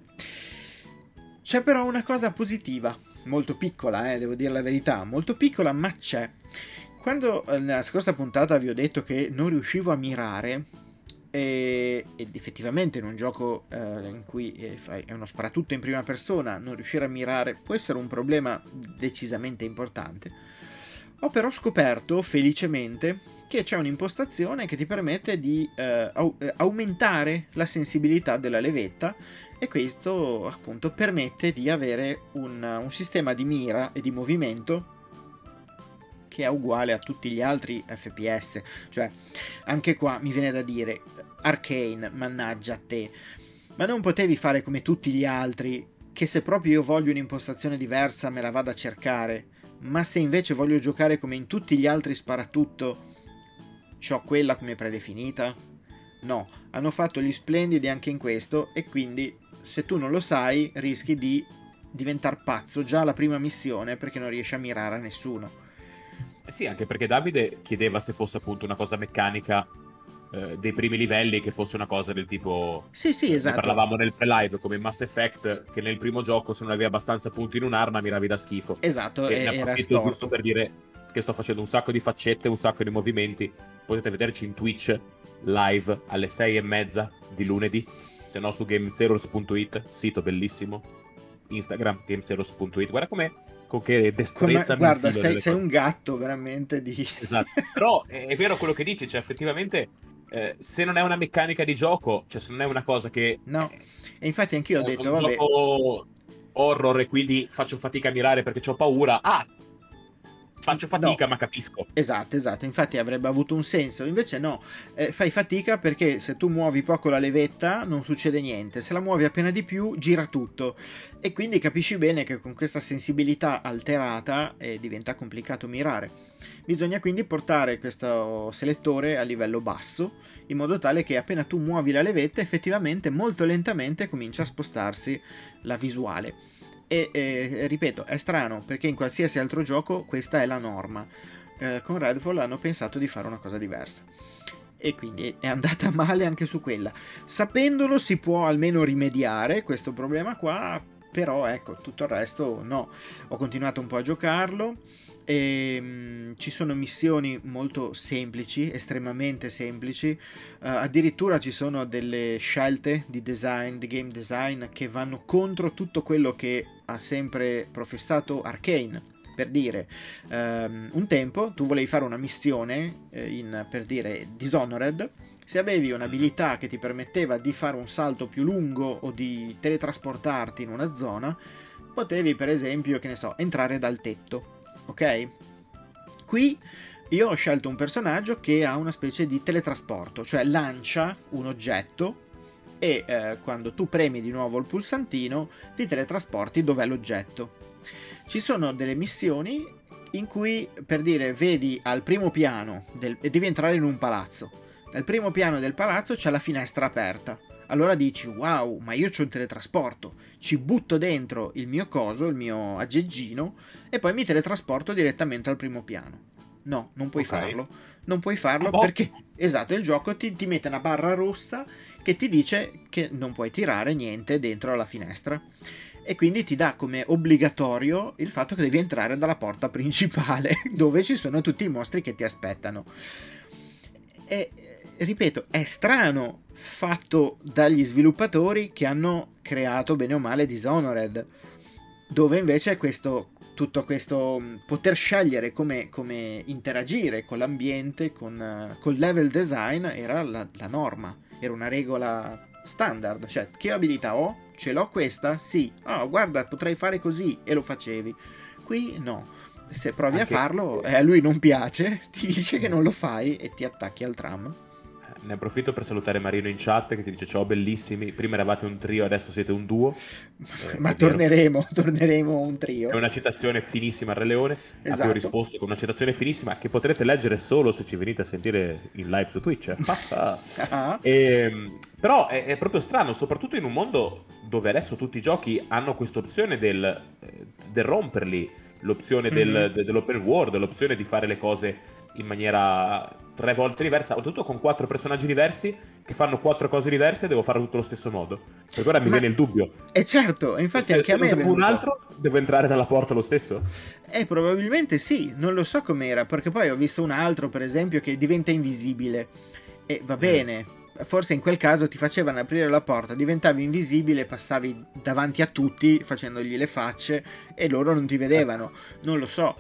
C'è però una cosa positiva molto piccola, eh, devo dire la verità, molto piccola, ma c'è. Quando eh, nella scorsa puntata vi ho detto che non riuscivo a mirare, e, ed effettivamente in un gioco eh, in cui è uno sparatutto in prima persona, non riuscire a mirare può essere un problema decisamente importante. Ho però scoperto felicemente che c'è un'impostazione che ti permette di eh, au- eh, aumentare la sensibilità della levetta e questo appunto permette di avere un, un sistema di mira e di movimento che è uguale a tutti gli altri FPS. Cioè, anche qua mi viene da dire, Arcane, mannaggia a te, ma non potevi fare come tutti gli altri, che se proprio io voglio un'impostazione diversa me la vado a cercare, ma se invece voglio giocare come in tutti gli altri sparatutto, ho quella come predefinita? No, hanno fatto gli splendidi anche in questo e quindi se tu non lo sai, rischi di diventare pazzo già alla prima missione perché non riesci a mirare a nessuno. Eh sì, anche perché Davide chiedeva se fosse appunto una cosa meccanica eh, dei primi livelli, che fosse una cosa del tipo... Sì, sì, esatto. parlavamo nel pre-live come Mass Effect, che nel primo gioco se non avevi abbastanza punti in un'arma miravi da schifo. Esatto, e, e ne approfitto giusto per dire che sto facendo un sacco di faccette, un sacco di movimenti. Potete vederci in Twitch live alle sei e mezza di lunedì se no su gameseros.it, sito bellissimo, Instagram gameseros.it, guarda com'è con che destrezza Come, guarda sei, sei un gatto veramente di esatto. Però è, è, vero quello che dici cioè effettivamente eh, se non è una meccanica di gioco cioè se non è una cosa che no. E infatti anch'io ho detto un vabbè. gioco horror e quindi faccio fatica a mirare perché ho paura. Ah faccio fatica, no. ma capisco. Esatto, esatto. Infatti avrebbe avuto un senso. Invece no, eh, fai fatica perché se tu muovi poco la levetta non succede niente. Se la muovi appena di più, gira tutto. E quindi capisci bene che con questa sensibilità alterata eh, diventa complicato mirare. Bisogna quindi portare questo selettore a livello basso, in modo tale che appena tu muovi la levetta, effettivamente molto lentamente comincia a spostarsi la visuale E eh, ripeto, è strano perché in qualsiasi altro gioco questa è la norma. Eh, con Redfall hanno pensato di fare una cosa diversa. E quindi è andata male anche su quella. Sapendolo si può almeno rimediare questo problema qua, però ecco, tutto il resto no. Ho continuato un po' a giocarlo. E, um, ci sono missioni molto semplici, estremamente semplici. Uh, addirittura ci sono delle scelte di design, di game design, che vanno contro tutto quello che ha sempre professato Arkane. Per dire, um, un tempo tu volevi fare una missione eh, in, per dire, Dishonored. Se avevi un'abilità che ti permetteva di fare un salto più lungo o di teletrasportarti in una zona, potevi per esempio, che ne so, entrare dal tetto ok? Qui io ho scelto un personaggio che ha una specie di teletrasporto, cioè lancia un oggetto e eh, quando tu premi di nuovo il pulsantino ti teletrasporti dov'è l'oggetto. Ci sono delle missioni in cui, per dire, vedi al primo piano del, e devi entrare in un palazzo. Al primo piano del palazzo c'è la finestra aperta. Allora dici, wow, ma io ho il teletrasporto. Ci butto dentro il mio coso, il mio aggeggino, e poi mi teletrasporto direttamente al primo piano. No, non puoi okay. farlo. Non puoi farlo oh. perché, esatto, il gioco ti, ti mette una barra rossa che ti dice che non puoi tirare niente dentro la finestra e quindi ti dà come obbligatorio il fatto che devi entrare dalla porta principale dove ci sono tutti i mostri che ti aspettano. E ripeto, è strano fatto dagli sviluppatori che hanno creato bene o male Dishonored, dove invece questo tutto questo mm, poter scegliere come, come interagire con l'ambiente, con, uh, col level design era la, la, norma, era una regola standard, cioè che abilità ho? Ce l'ho questa? Sì. Oh, guarda, potrei fare così e lo facevi. Qui no. Se provi Anche... a farlo e a lui non piace, ti dice che non lo fai e ti attacchi al tram ne approfitto per salutare Marino in chat che ti dice ciao bellissimi, prima eravate un trio, adesso siete un duo. Eh, Ma torneremo, torneremo un trio. È una citazione finissima al Re Leone, esatto. abbiamo risposto con una citazione finissima che potrete leggere solo se ci venite a sentire in live su Twitch. ah. e, ehm, però è, è, proprio strano, soprattutto in un mondo dove adesso tutti i giochi hanno questa opzione del, eh, del romperli, l'opzione del, mm-hmm. dell'open world, l'opzione di fare le cose in maniera tre volte diversa, oltretutto con quattro personaggi diversi che fanno quattro cose diverse e devo fare tutto allo stesso modo. Perché ora mi Ma... viene il dubbio. E eh certo, infatti se, anche se a me... Se un altro, devo entrare dalla porta lo stesso? Eh, probabilmente sì, non lo so com'era, perché poi ho visto un altro, per esempio, che diventa invisibile. E va mm. bene, forse in quel caso ti facevano aprire la porta, diventavi invisibile, passavi davanti a tutti facendogli le facce e loro non ti vedevano. Non lo so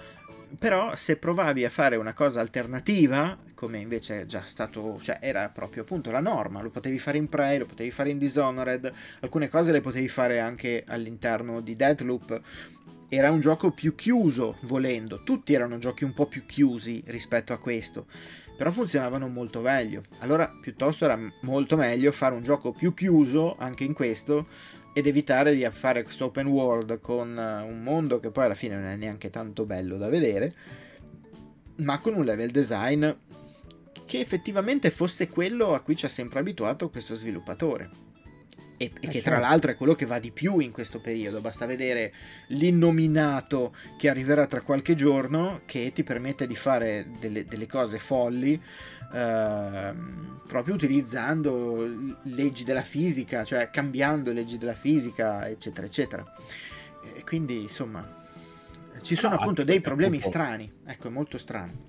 però se provavi a fare una cosa alternativa, come invece è già stato, cioè era proprio appunto la norma, lo potevi fare in Prey, lo potevi fare in Dishonored, alcune cose le potevi fare anche all'interno di Deadloop. Era un gioco più chiuso, volendo, tutti erano giochi un po' più chiusi rispetto a questo, però funzionavano molto meglio. Allora, piuttosto era molto meglio fare un gioco più chiuso anche in questo ed evitare di fare questo open world con eh, un mondo che poi alla fine non è neanche tanto bello da vedere, ma con un level design che effettivamente fosse quello a cui ci ha sempre abituato questo sviluppatore. E, e che tra certo. l'altro è quello che va di più in questo periodo. Basta vedere l'innominato che arriverà tra qualche giorno, che ti permette di fare delle, delle cose folli Ehm, proprio utilizzando leggi della fisica, cioè cambiando leggi della fisica, eccetera, eccetera. E quindi, insomma, ci sono no, appunto dei problemi strani, ecco, molto strani.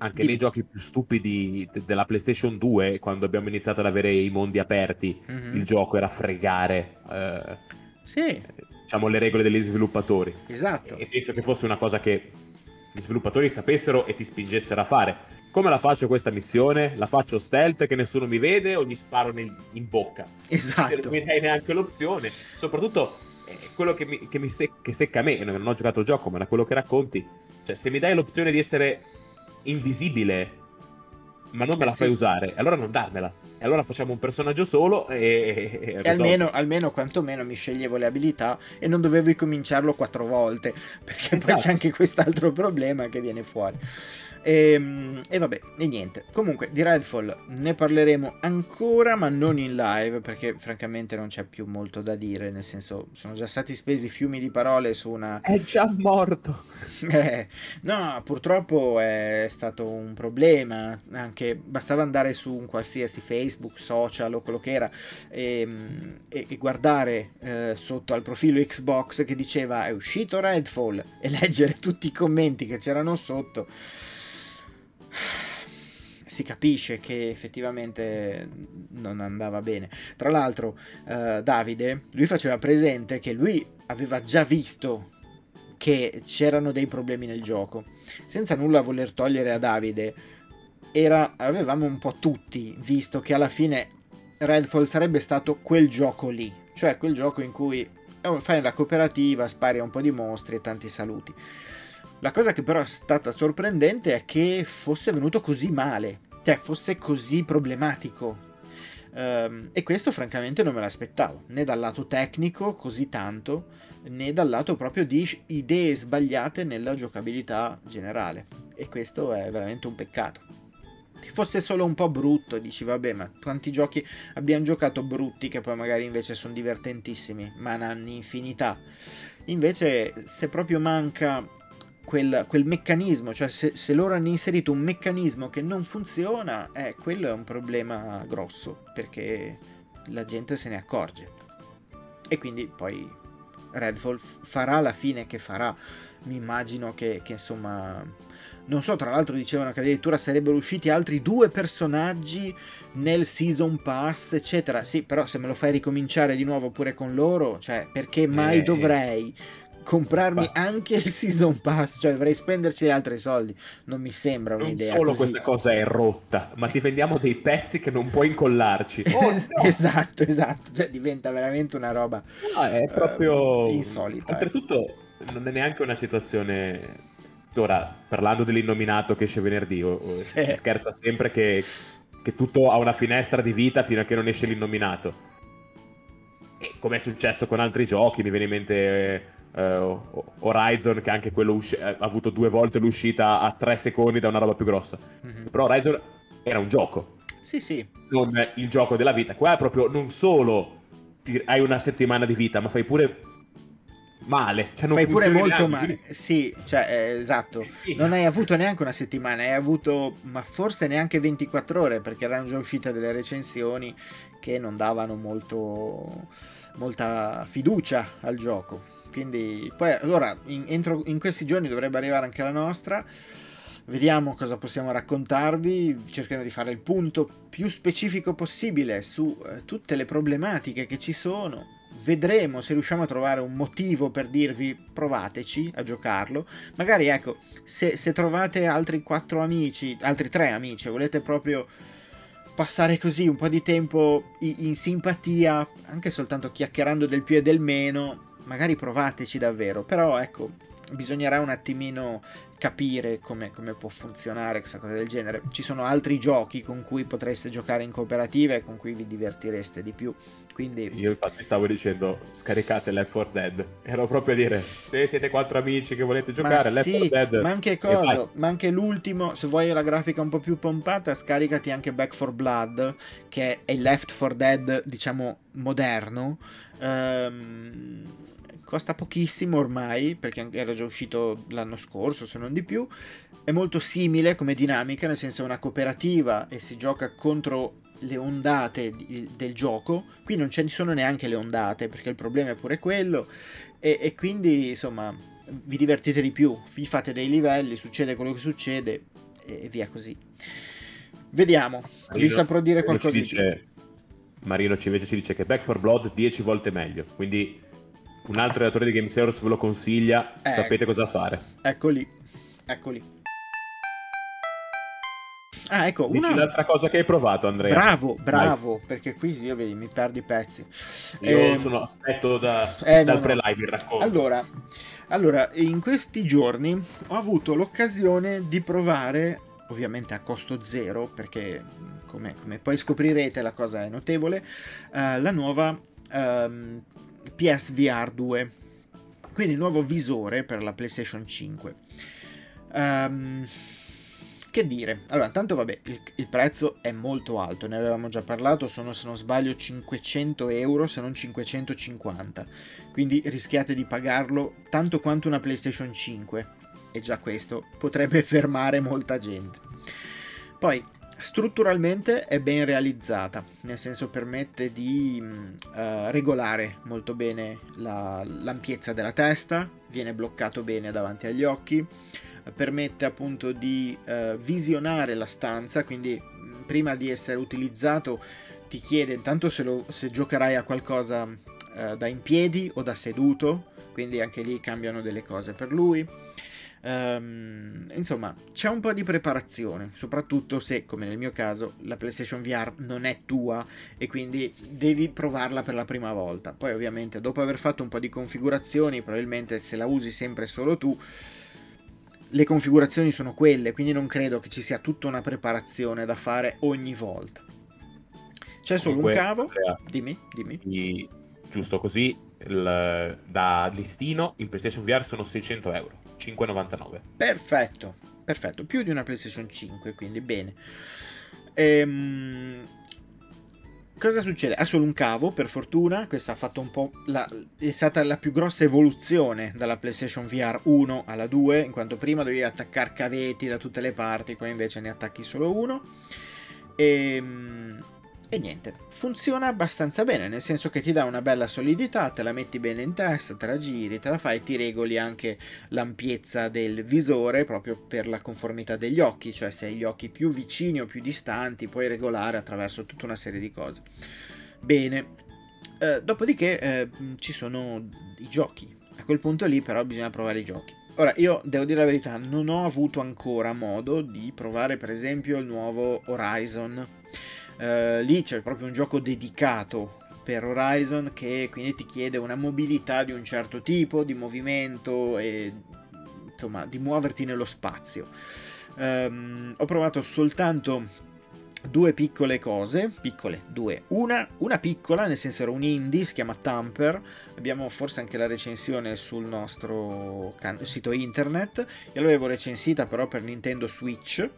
Anche Dimmi. nei giochi più stupidi della PlayStation 2, quando abbiamo iniziato ad avere i mondi aperti, mm-hmm. il gioco era fregare. Eh, sì. Diciamo le regole degli sviluppatori. Esatto. E penso che fosse una cosa che gli sviluppatori sapessero e ti spingessero a fare come la faccio questa missione? La faccio stealth che nessuno mi vede o gli sparo nel, in bocca? Esatto. Se non mi dai neanche l'opzione. Soprattutto è quello che, mi, che, mi sec- che secca a me, non ho giocato il gioco, ma da quello che racconti. Cioè, se mi dai l'opzione di essere invisibile, ma non me la eh, fai sì. usare, allora non darmela. E allora facciamo un personaggio solo e... E, e almeno, almeno, quantomeno mi sceglievo le abilità e non dovevo ricominciarlo quattro volte, perché esatto. poi c'è anche quest'altro problema che viene fuori. E, ehm, e, vabbè, e niente. Comunque, di Redfall ne parleremo ancora, ma non in live, perché francamente non c'è più molto da dire. Nel senso, sono già stati spesi fiumi di parole su una. È già morto. eh, no, purtroppo è stato un problema. Anche bastava andare su un qualsiasi Facebook, social o quello che era ehm, e, e guardare eh, sotto al profilo Xbox che diceva è uscito Redfall e leggere tutti i commenti che c'erano sotto si capisce che effettivamente non andava bene. Tra l'altro, eh, Davide, lui faceva presente che lui aveva già visto che c'erano dei problemi nel gioco. Senza nulla voler togliere a Davide, era, avevamo un po' tutti visto che alla fine Redfall sarebbe stato quel gioco lì, cioè quel gioco in cui oh, fai la cooperativa, spari a un po' di mostri e tanti saluti. La cosa che però è stata sorprendente è che fosse venuto così male, cioè fosse così problematico. Um, e questo francamente non me l'aspettavo, né dal lato tecnico così tanto, né dal lato proprio di idee sbagliate nella giocabilità generale. E questo è veramente un peccato. Se fosse solo un po' brutto, dici vabbè, ma quanti giochi abbiamo giocato brutti che poi magari invece sono divertentissimi, ma ne hanno infinità. Invece, se proprio manca quel, quel meccanismo, cioè se, se, loro hanno inserito un meccanismo che non funziona, eh, quello è un problema grosso, perché la gente se ne accorge. E quindi poi Redfall farà la fine che farà. Mi immagino che, che insomma... Non so, tra l'altro dicevano che addirittura sarebbero usciti altri due personaggi nel season pass, eccetera. Sì, però se me lo fai ricominciare di nuovo pure con loro, cioè perché mai eh. dovrei? Comprarmi Fa. anche il season pass, cioè dovrei spenderci altri soldi. Non mi sembra un'idea. Non solo così. questa cosa è rotta, ma ti vendiamo dei pezzi che non puoi incollarci. Oh, no. esatto, esatto, cioè diventa veramente una roba no, è proprio uh, insolita. Oltretutto eh. non è neanche una situazione ora parlando dell'innominato che esce venerdì, o, sì. si scherza sempre che, che tutto ha una finestra di vita fino a che non esce l'innominato. E come è successo con altri giochi, mi viene in mente uh, Horizon, che anche quello usci- ha avuto due volte l'uscita a tre secondi da una roba più grossa. Mm-hmm. Però Horizon era un gioco. Sì, sì. Non il gioco della vita. Qua è proprio non solo ti, hai una settimana di vita, ma fai pure male. Cioè Fai pure molto neanche. male. Sì, cioè, eh, esatto. Sì. Non hai avuto neanche una settimana, hai avuto, ma forse neanche 24 ore, perché erano già uscite delle recensioni che non davano molto, molta fiducia al gioco. Quindi, poi, allora, in, entro, in questi giorni dovrebbe arrivare anche la nostra. Vediamo cosa possiamo raccontarvi, cercheremo di fare il punto più specifico possibile su eh, tutte le problematiche che ci sono. Vedremo se riusciamo a trovare un motivo per dirvi provateci a giocarlo. Magari ecco, se, se trovate altri quattro amici, altri tre amici, volete proprio passare così un po' di tempo in, simpatia, anche soltanto chiacchierando del più e del meno, magari provateci davvero, però ecco, bisognerà un attimino capire come, come, può funzionare questa cosa del genere. Ci sono altri giochi con cui potreste giocare in cooperativa e con cui vi divertireste di più. Quindi... Io infatti stavo dicendo scaricate Left 4 Dead. Ero proprio a dire se siete quattro amici che volete giocare ma Left sì, 4 Dead. Ma anche cosa, ma anche l'ultimo, se vuoi la grafica un po' più pompata, scaricati anche Back 4 Blood, che è il Left 4 Dead, diciamo, moderno. Ehm costa pochissimo ormai, perché era già uscito l'anno scorso, se non di più. È molto simile come dinamica, nel senso è una cooperativa e si gioca contro le ondate di, del gioco. Qui non ce ne sono neanche le ondate, perché il problema è pure quello. E, e quindi, insomma, vi divertite di più, vi fate dei livelli, succede quello che succede e, via così. Vediamo, vi saprò dire qualcosa. Marino ci invece ci dice che Back 4 Blood 10 volte meglio, quindi un altro redattore di Games Heroes ve lo consiglia, eh, sapete cosa fare. Eccoli, eccoli. Ah, ecco, Dici una... l'altra cosa che hai provato, Andrea. Bravo, bravo, Vai. perché qui io vedi, mi perdi i pezzi. Io eh, sono, aspetto da, eh, dal no, pre-live il racconto. Allora, allora, in questi giorni ho avuto l'occasione di provare, ovviamente a costo zero, perché come, come poi scoprirete la cosa è notevole, uh, la nuova um, PSVR 2, quindi il nuovo visore per la PlayStation 5. Um, ehm, che dire? Allora, tanto vabbè, il, il, prezzo è molto alto, ne avevamo già parlato, sono se non sbaglio 500 euro, se non 550, quindi rischiate di pagarlo tanto quanto una PlayStation 5 e già questo potrebbe fermare molta gente. Poi, strutturalmente è ben realizzata, nel senso permette di uh, regolare molto bene la, l'ampiezza della testa, viene bloccato bene davanti agli occhi permette appunto di uh, visionare la stanza, quindi prima di essere utilizzato ti chiede intanto se, lo, se giocherai a qualcosa uh, da in piedi o da seduto, quindi anche lì cambiano delle cose per lui. Um, insomma, c'è un po' di preparazione, soprattutto se, come nel mio caso, la PlayStation VR non è tua e quindi devi provarla per la prima volta. Poi, ovviamente, dopo aver fatto un po' di configurazioni, probabilmente se la usi sempre solo tu, le configurazioni sono quelle, quindi non credo che ci sia tutta una preparazione da fare ogni volta. C'è solo Comunque, un cavo. Andrea, dimmi, dimmi. Giusto così, il, da listino il PlayStation VR sono 600 euro, 5,99. Perfetto, perfetto, più di una PlayStation 5, quindi bene. Ehm, Cosa succede? Ha solo un cavo, per fortuna. Questa ha fatto un po'. La, è stata la più grossa evoluzione dalla PlayStation VR 1 alla 2, in quanto prima dovevi attaccare cavetti da tutte le parti, qua invece ne attacchi solo uno. Ehm, e niente, funziona abbastanza bene, nel senso che ti dà una bella solidità, te la metti bene in testa, te la giri, te la fai, ti regoli anche l'ampiezza del visore proprio per la conformità degli occhi, cioè se hai gli occhi più vicini o più distanti puoi regolare attraverso tutta una serie di cose. Bene, eh, dopodiché eh, ci sono i giochi, a quel punto lì però bisogna provare i giochi. Ora, io devo dire la verità, non ho avuto ancora modo di provare per esempio il nuovo Horizon Uh, lì c'è proprio un gioco dedicato per Horizon che quindi ti chiede una mobilità di un certo tipo, di movimento e insomma di muoverti nello spazio. Um, ho provato soltanto due piccole cose, piccole, due. Una, una piccola, nel senso era un indie, si chiama Tamper, abbiamo forse anche la recensione sul nostro can- sito internet, io l'avevo recensita però per Nintendo Switch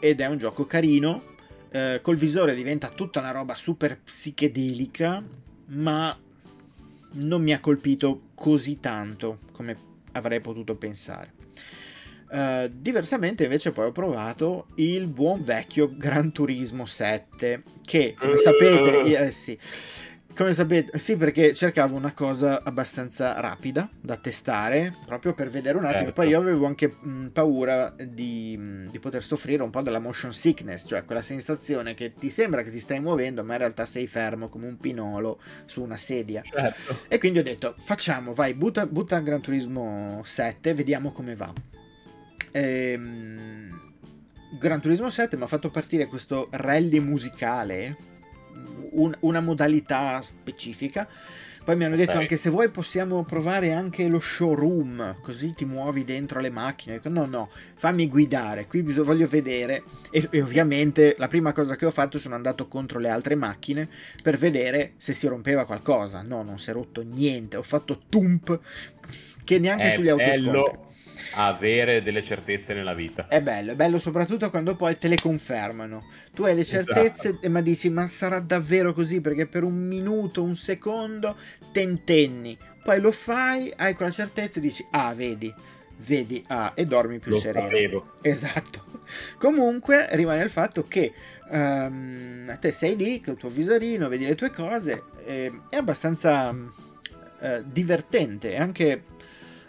ed è un gioco carino, eh, col visore diventa tutta una roba super psichedelica, ma non mi ha colpito così tanto come avrei potuto pensare. Uh, diversamente invece poi ho provato il buon vecchio Gran Turismo 7 che come sapete eh, sì, come sapete, sì, perché cercavo una cosa abbastanza rapida da testare, proprio per vedere un attimo. Certo. Poi io avevo anche mh, paura di, mh, di, poter soffrire un po' della motion sickness, cioè quella sensazione che ti sembra che ti stai muovendo, ma in realtà sei fermo come un pinolo su una sedia. Certo. E quindi ho detto, facciamo, vai, butta, butta Gran Turismo 7, vediamo come va. Ehm, Gran Turismo 7 mi ha fatto partire questo rally musicale un, una modalità specifica. Poi mi hanno detto okay. anche se vuoi possiamo provare anche lo showroom, così ti muovi dentro le macchine. No, no, fammi guidare, qui bisog- voglio vedere. E, e, ovviamente la prima cosa che ho fatto sono andato contro le altre macchine per vedere se si rompeva qualcosa. No, non si è rotto niente, ho fatto tump che neanche è sugli autoscontri avere delle certezze nella vita. È bello, è bello soprattutto quando poi te le confermano. Tu hai le esatto. certezze, esatto. ma dici, ma sarà davvero così? Perché per un minuto, un secondo, tentenni. Poi lo fai, hai quella certezza e dici, ah, vedi, vedi, ah, e dormi più lo sereno. Sapevo. Esatto. Comunque rimane il fatto che um, te sei lì con il tuo visorino, vedi le tue cose, eh, è abbastanza uh, divertente, è anche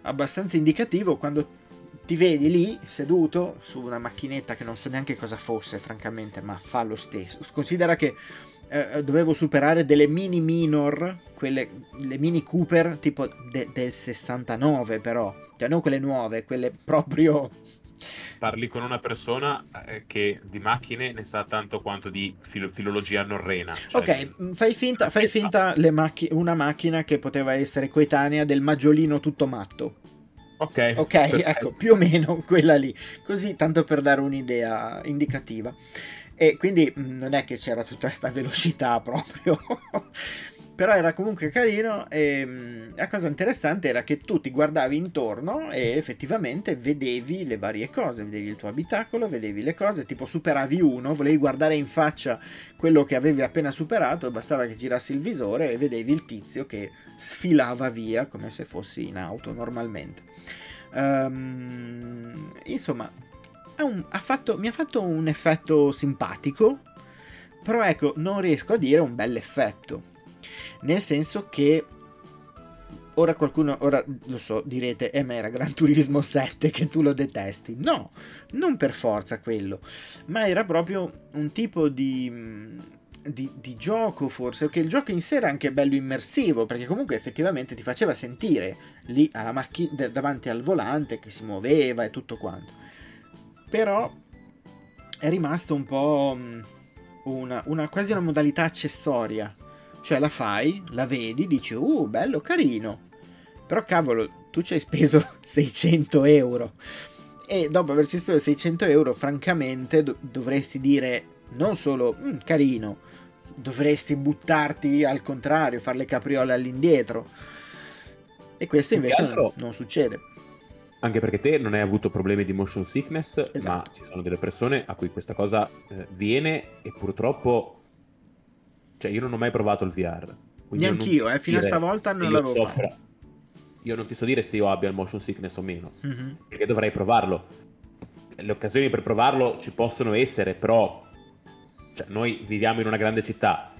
abbastanza indicativo quando ti vedi lì seduto su una macchinetta che non so neanche cosa fosse, francamente, ma fa lo stesso. Considera che eh, dovevo superare delle mini minor, quelle le mini Cooper tipo de, del 69, però, cioè non quelle nuove, quelle proprio. Parli con una persona eh, che di macchine ne sa tanto quanto di filo- filologia norrena. Cioè ok, di... fai finta, fai finta macch- una macchina che poteva essere coetanea del maggiolino tutto matto. Ok, ok, ecco, più o meno quella lì, così tanto per dare un'idea indicativa. E quindi mm, non è che c'era tutta questa velocità proprio. però era comunque carino e mm, la cosa interessante era che tu ti guardavi intorno e effettivamente vedevi le varie cose, vedevi il tuo abitacolo, vedevi le cose, tipo superavi uno, volevi guardare in faccia quello che avevi appena superato, bastava che girassi il visore e vedevi il tizio che sfilava via come se fossi in auto normalmente. Um, insomma, ha un, ha fatto, mi ha fatto un effetto simpatico, però ecco, non riesco a dire un bel effetto nel senso che ora qualcuno, ora lo so, direte, eh ma era Gran Turismo 7 che tu lo detesti. No, non per forza quello, ma era proprio un tipo di... Di, di, gioco forse, che il gioco in sé era anche bello immersivo, perché comunque effettivamente ti faceva sentire lì alla macchina davanti al volante che si muoveva e tutto quanto. Però è rimasto un po' una, una quasi una modalità accessoria cioè la fai, la vedi, dici, uh, bello, carino. Però cavolo, tu ci hai speso 600 euro. E dopo averci speso 600 euro, francamente, do- dovresti dire non solo mm, carino, dovresti buttarti al contrario, fare le capriole all'indietro. E questo invece altro, non, non, succede. Anche perché te non hai avuto problemi di motion sickness, esatto. ma ci sono delle persone a cui questa cosa eh, viene e purtroppo cioè, io non ho mai provato il VR. Neanch'io, eh, fino a stavolta non l'avevo soffra. fatto. Io non ti so dire se io abbia il motion sickness o meno, mm-hmm. perché dovrei provarlo. Le occasioni per provarlo ci possono essere, però cioè, noi viviamo in una grande città.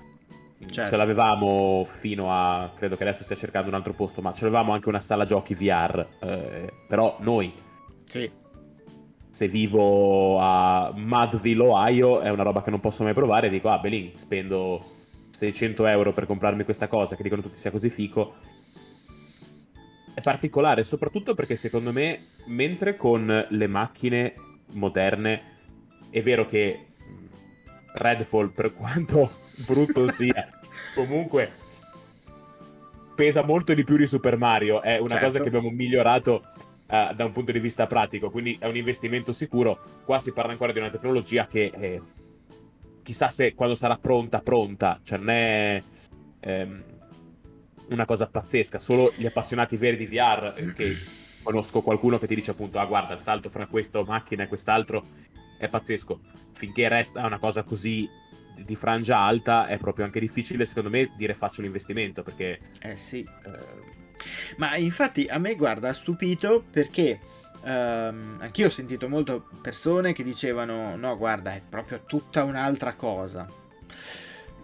Certo. Ce l'avevamo fino a. credo che adesso stia cercando un altro posto, ma ce l'avevamo anche una sala giochi VR. Eh, però noi. Sì. Se vivo a Mudville, Ohio, è una roba che non posso mai provare. Dico, ah, Belin, spendo 600 euro per comprarmi questa cosa, che dicono tutti sia così fico, è particolare, soprattutto perché secondo me, mentre con le macchine moderne, è vero che Redfall, per quanto brutto sia, comunque pesa molto di più di Super Mario, è una certo. cosa che abbiamo migliorato uh, da un punto di vista pratico, quindi è un investimento sicuro. Qua si parla ancora di una tecnologia che... È chissà se quando sarà pronta, pronta, cioè non è ehm, una cosa pazzesca, solo gli appassionati veri di VR, che conosco qualcuno che ti dice appunto, ah guarda, il salto fra questa macchina e quest'altro è pazzesco, finché resta una cosa così di frangia alta è proprio anche difficile secondo me dire faccio l'investimento perché... Eh sì. Eh... Ma infatti a me guarda ha stupito perché Um, anch'io ho sentito molte persone che dicevano: No, guarda, è proprio tutta un'altra cosa.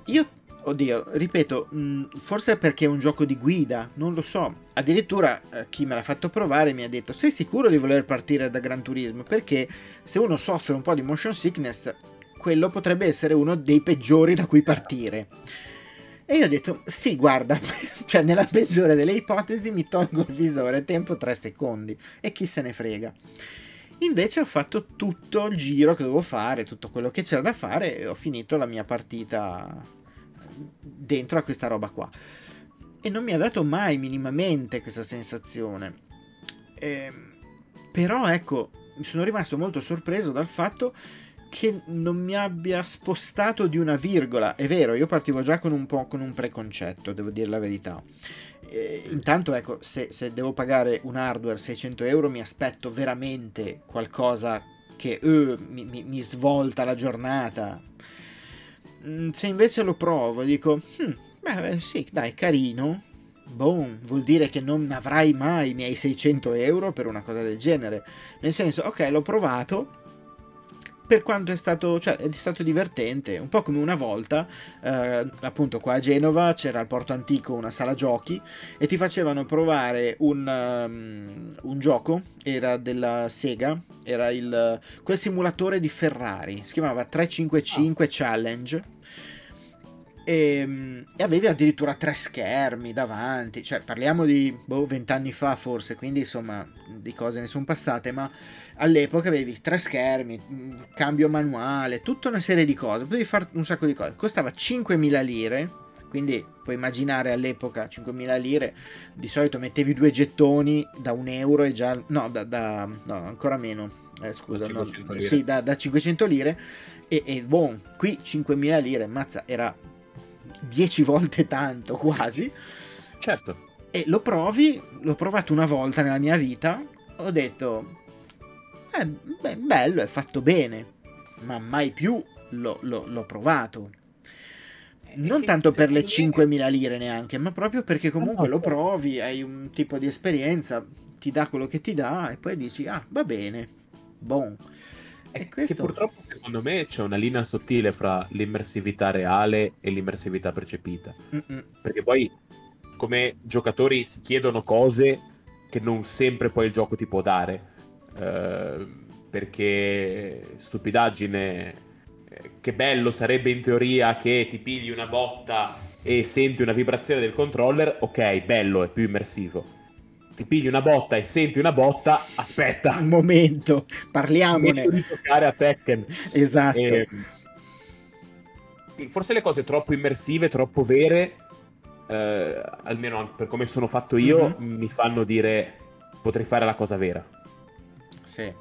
Io, oddio, ripeto, mh, mm, forse perché è un gioco di guida, non lo so. Addirittura eh, chi me l'ha fatto provare mi ha detto: Sei sicuro di voler partire da Gran Turismo? Perché se uno soffre un po' di motion sickness, quello potrebbe essere uno dei peggiori da cui partire. E io ho detto, sì, guarda, cioè nella peggiore delle ipotesi mi tolgo il visore, tempo 3 secondi, e chi se ne frega. Invece ho fatto tutto il giro che dovevo fare, tutto quello che c'era da fare e ho finito la mia partita dentro a questa roba qua. E non mi ha dato mai minimamente questa sensazione. Eh, però ecco, mi sono rimasto molto sorpreso dal fatto che non mi abbia spostato di una virgola. È vero, io partivo già con un po' con un preconcetto, devo dire la verità. E, intanto, ecco, se, se, devo pagare un hardware 600 euro, mi aspetto veramente qualcosa che uh, mi, mi, mi, svolta la giornata. Mm, se invece lo provo, dico, hmm, beh, sì, dai, carino. Boom, vuol dire che non avrai mai i miei 600 euro per una cosa del genere. Nel senso, ok, l'ho provato, per quanto è stato, cioè, è stato divertente, un po' come una volta, eh, appunto qua a Genova c'era al Porto Antico una sala giochi e ti facevano provare un, um, un gioco, era della Sega, era il, quel simulatore di Ferrari, si chiamava 355 ah. Challenge. E, ehm, e, avevi addirittura tre schermi davanti, cioè parliamo di boh, 20 anni fa forse, quindi insomma di cose ne sono passate, ma all'epoca avevi tre schermi, mm, cambio manuale, tutta una serie di cose, potevi fare un sacco di cose. Costava 5.000 lire, quindi puoi immaginare all'epoca 5.000 lire, di solito mettevi due gettoni da un euro e già... no, da, da no ancora meno. Eh, scusa, da no, sì, da, da, 500 lire e, e boh, qui 5.000 lire, mazza, era 10 volte tanto quasi. Certo. E lo provi, l'ho provato una volta nella mia vita, ho detto, eh, beh, bello, è fatto bene, ma mai più l'ho, l'ho, l'ho provato. Non tanto per le 5.000 lire neanche, ma proprio perché comunque lo provi, hai un tipo di esperienza, ti dà quello che ti dà e poi dici, ah, va bene, bon. E questo... Che purtroppo secondo me c'è una linea sottile fra l'immersività reale e l'immersività percepita. Mm-mm. Perché poi come giocatori si chiedono cose che non sempre poi il gioco ti può dare. Uh, perché stupidaggine, eh, che bello sarebbe in teoria che ti pigli una botta e senti una vibrazione del controller, ok, bello, è più immersivo ti pigli una botta e senti una botta, aspetta. Un momento, parliamone. di giocare a Tekken. Esatto. E, ehm, forse le cose troppo immersive, troppo vere, eh, almeno per come sono fatto io, mm-hmm. mi fanno dire potrei fare la cosa vera. Sì.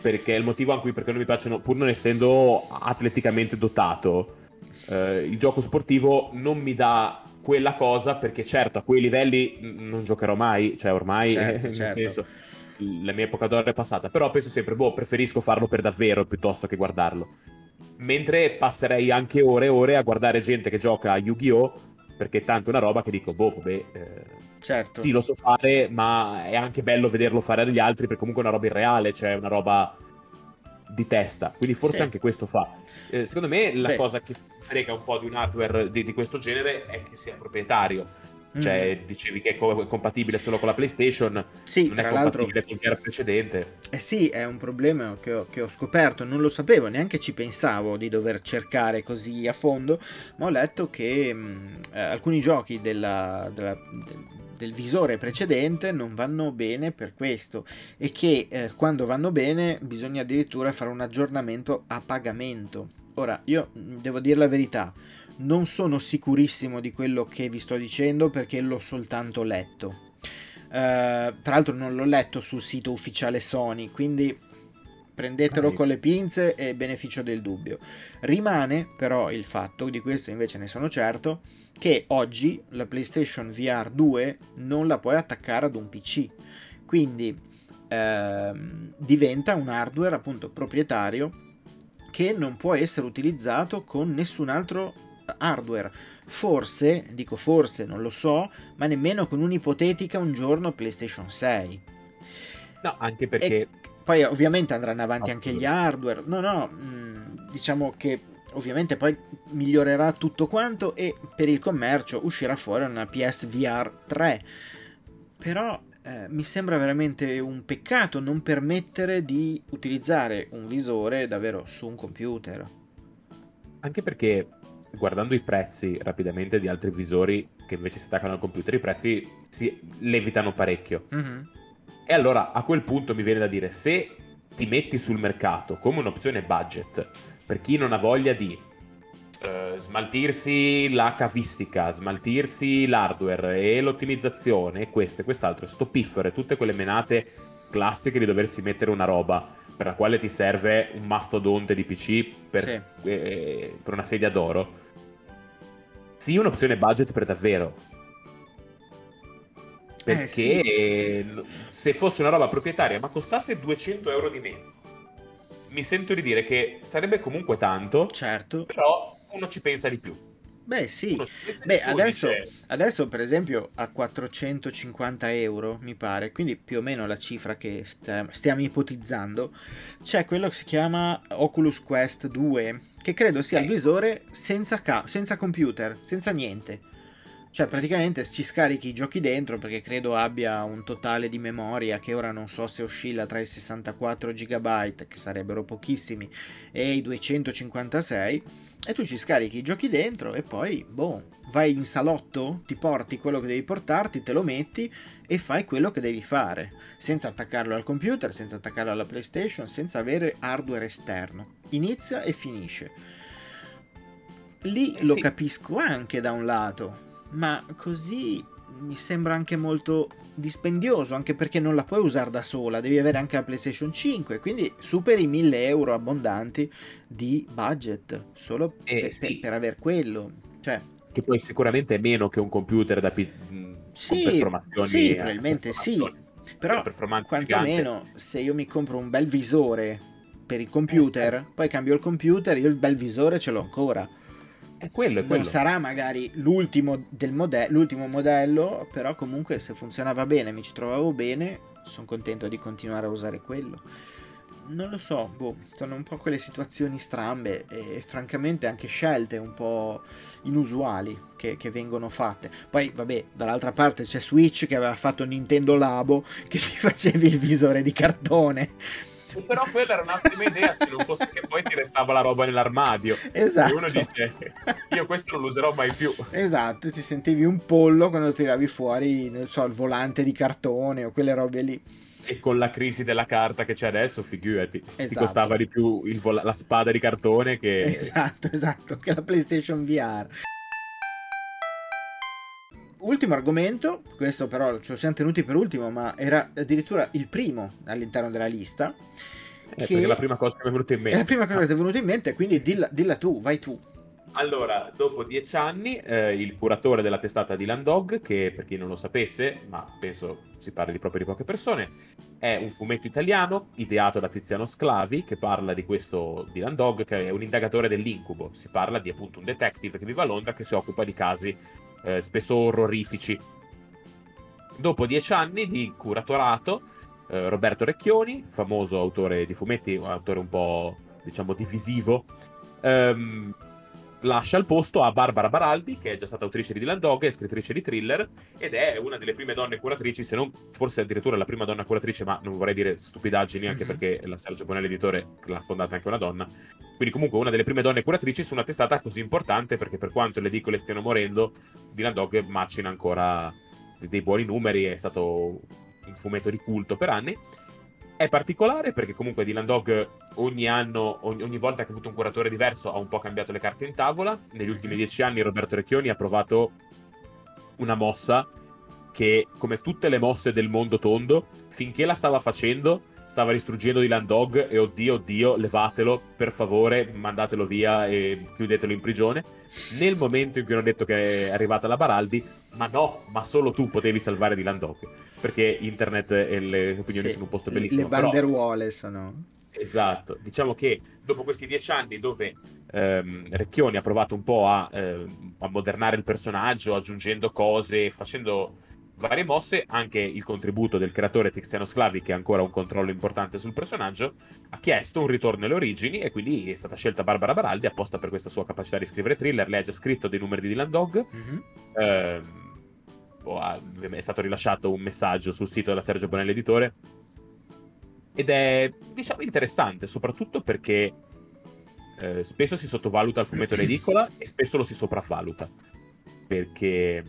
Perché è il motivo anche perché non mi piacciono, pur non essendo atleticamente dotato, eh, il gioco sportivo non mi dà quella cosa perché certo a quei livelli non giocherò mai, cioè ormai certo, nel certo. senso la mia epoca d'oro è passata, però penso sempre, boh, preferisco farlo per davvero piuttosto che guardarlo. Mentre passerei anche ore e ore a guardare gente che gioca a Yu-Gi-Oh! perché è tanto una roba che dico, boh, vabbè, eh, certo. sì, lo so fare, ma è anche bello vederlo fare agli altri perché comunque è una roba irreale, cioè una roba di testa, quindi forse sì. anche questo fa. Eh, secondo me la Beh. cosa che frega un po' di un hardware di, di questo genere è che sia proprietario. Cioè, mm. dicevi che è, co- compatibile solo con la PlayStation, sì, non è compatibile con il precedente. Eh sì, è un problema che ho, che ho, scoperto, non lo sapevo, neanche ci pensavo di dover cercare così a fondo, ma ho letto che mh, mm, eh, alcuni giochi della, della, del visore precedente non vanno bene per questo e che eh, quando vanno bene bisogna addirittura fare un aggiornamento a pagamento. Ora, io mm, devo dire la verità, non sono sicurissimo di quello che vi sto dicendo perché l'ho soltanto letto. Uh, tra l'altro non l'ho letto sul sito ufficiale Sony, quindi prendetelo con le pinze e beneficio del dubbio. Rimane però il fatto, di questo invece ne sono certo, che oggi la PlayStation VR 2 non la puoi attaccare ad un PC. Quindi ehm, diventa un hardware appunto proprietario che non può essere utilizzato con nessun altro hardware. Forse, dico forse, non lo so, ma nemmeno con un'ipotetica un giorno PlayStation 6. No, anche perché... E poi ovviamente andranno avanti anche gli hardware. No, no, mh, mm, diciamo che ovviamente poi migliorerà tutto quanto e per il commercio uscirà fuori una PSVR 3 però eh, mi sembra veramente un peccato non permettere di utilizzare un visore davvero su un computer anche perché guardando i prezzi rapidamente di altri visori che invece si attaccano al computer i prezzi si levitano parecchio mm-hmm. E allora a quel punto mi viene da dire se ti metti sul mercato come un'opzione budget per chi non ha voglia di uh, smaltirsi la cavistica, smaltirsi l'hardware e l'ottimizzazione e questo e quest'altro, stopiffere, tutte quelle menate classiche di doversi mettere una roba per la quale ti serve un mastodonte di PC per, sì. eh, per una sedia d'oro. Sì, un'opzione budget per davvero. Perché eh, sì. se fosse una roba proprietaria ma costasse 200 euro di meno mi sento di dire che sarebbe comunque tanto, certo. però uno ci pensa di più. Beh sì, Beh, adesso, adesso, per esempio a 450 euro mi pare, quindi più o meno la cifra che stiamo ipotizzando, c'è quello che si chiama Oculus Quest 2, che credo sia il eh. visore senza, ca- senza computer, senza niente. Cioè, praticamente ci scarichi i giochi dentro perché credo abbia un totale di memoria che ora non so se oscilla tra i 64 GB, che sarebbero pochissimi, e i 256. E tu ci scarichi i giochi dentro e poi, boh, vai in salotto, ti porti quello che devi portarti, te lo metti e fai quello che devi fare, senza attaccarlo al computer, senza attaccarlo alla PlayStation, senza avere hardware esterno. Inizia e finisce. Lì eh, lo sì. capisco anche da un lato, ma così mi sembra anche molto dispendioso, anche perché non la puoi usare da sola, devi avere anche la PlayStation 5, quindi superi 1000 euro abbondanti di budget solo eh, per, sì. per, aver quello. Cioè, che poi sicuramente è meno che un computer da pi- sì, performazioni. Sì, probabilmente sì. Però quantomeno se io mi compro un bel visore per il computer, eh. poi cambio il computer, io il bel visore ce l'ho ancora. È quello, è quello. Non sarà magari l'ultimo, del mode- l'ultimo modello, però comunque se funzionava bene, mi ci trovavo bene, sono contento di continuare a usare quello. Non lo so, boh, sono un po' quelle situazioni strambe e francamente anche scelte un po' inusuali che, che, vengono fatte. Poi, vabbè, dall'altra parte c'è Switch che aveva fatto Nintendo Labo che ti facevi il visore di cartone. Però quella era un'ottima idea se non fosse che poi ti restava la roba nell'armadio. Esatto. E uno dice, io questo non lo userò mai più. Esatto, ti sentivi un pollo quando tiravi fuori, non so, il volante di cartone o quelle robe lì. E con la crisi della carta che c'è adesso, figurati, esatto. ti costava di più vol- la spada di cartone che... Esatto, esatto, che la PlayStation VR. Ultimo argomento, questo però ce lo siamo tenuti per ultimo, ma era addirittura il primo all'interno della lista. Eh, che... è la prima cosa che mi è venuta in mente. È la prima cosa che ti è venuta in mente, quindi dilla, dilla tu, vai tu. Allora, dopo dieci anni, eh, il curatore della testata Dylan Dog, che per chi non lo sapesse, ma penso si parli proprio di poche persone, è un fumetto italiano ideato da Tiziano Sclavi che parla di questo Dylan Dog, che è un indagatore dell'incubo. Si parla di appunto un detective che vive a Londra che si occupa di casi eh, spesso orrorifici. Dopo dieci anni di curatorato, eh, Roberto Recchioni, famoso autore di fumetti, un autore un po' diciamo divisivo, ehm, lascia il posto a Barbara Baraldi, che è già stata autrice di Dylan Dog e scrittrice di thriller, ed è una delle prime donne curatrici, se non forse addirittura la prima donna curatrice, ma non vorrei dire stupidaggini, anche mm-hmm. perché la Sergio Bonelli editore l'ha fondata anche una donna. Quindi comunque una delle prime donne curatrici su una testata così importante, perché per quanto le edicole stiano morendo, Dylan Dog macina ancora dei buoni numeri, è stato un fumetto di culto per anni. È particolare perché comunque Dylan Dog ogni anno, ogni, ogni, volta che ha avuto un curatore diverso ha un po' cambiato le carte in tavola. Negli ultimi dieci anni Roberto Recchioni ha provato una mossa che, come tutte le mosse del mondo tondo, finché la stava facendo, stava distruggendo Dylan Dog e oddio, oddio, levatelo, per favore, mandatelo via e chiudetelo in prigione. Nel momento in cui hanno detto che è arrivata la Baraldi, ma no, ma solo tu potevi salvare Dylan Dog perché internet e le opinioni sì, sono un posto bellissimo. Le banderuole però... sono... Esatto, diciamo che dopo questi dieci anni dove ehm, Recchioni ha provato un po' a, eh, a modernare il personaggio, aggiungendo cose, facendo varie mosse, anche il contributo del creatore Tiziano Sclavi, che ha ancora un controllo importante sul personaggio, ha chiesto un ritorno alle origini e quindi è stata scelta Barbara Baraldi apposta per questa sua capacità di scrivere thriller. Lei ha già scritto dei numeri di Dylan Dog. Mm-hmm. Eh, è stato rilasciato un messaggio sul sito della Sergio Bonelli Editore ed è diciamo interessante soprattutto perché eh, spesso si sottovaluta il fumetto edicola e spesso lo si sopravvaluta perché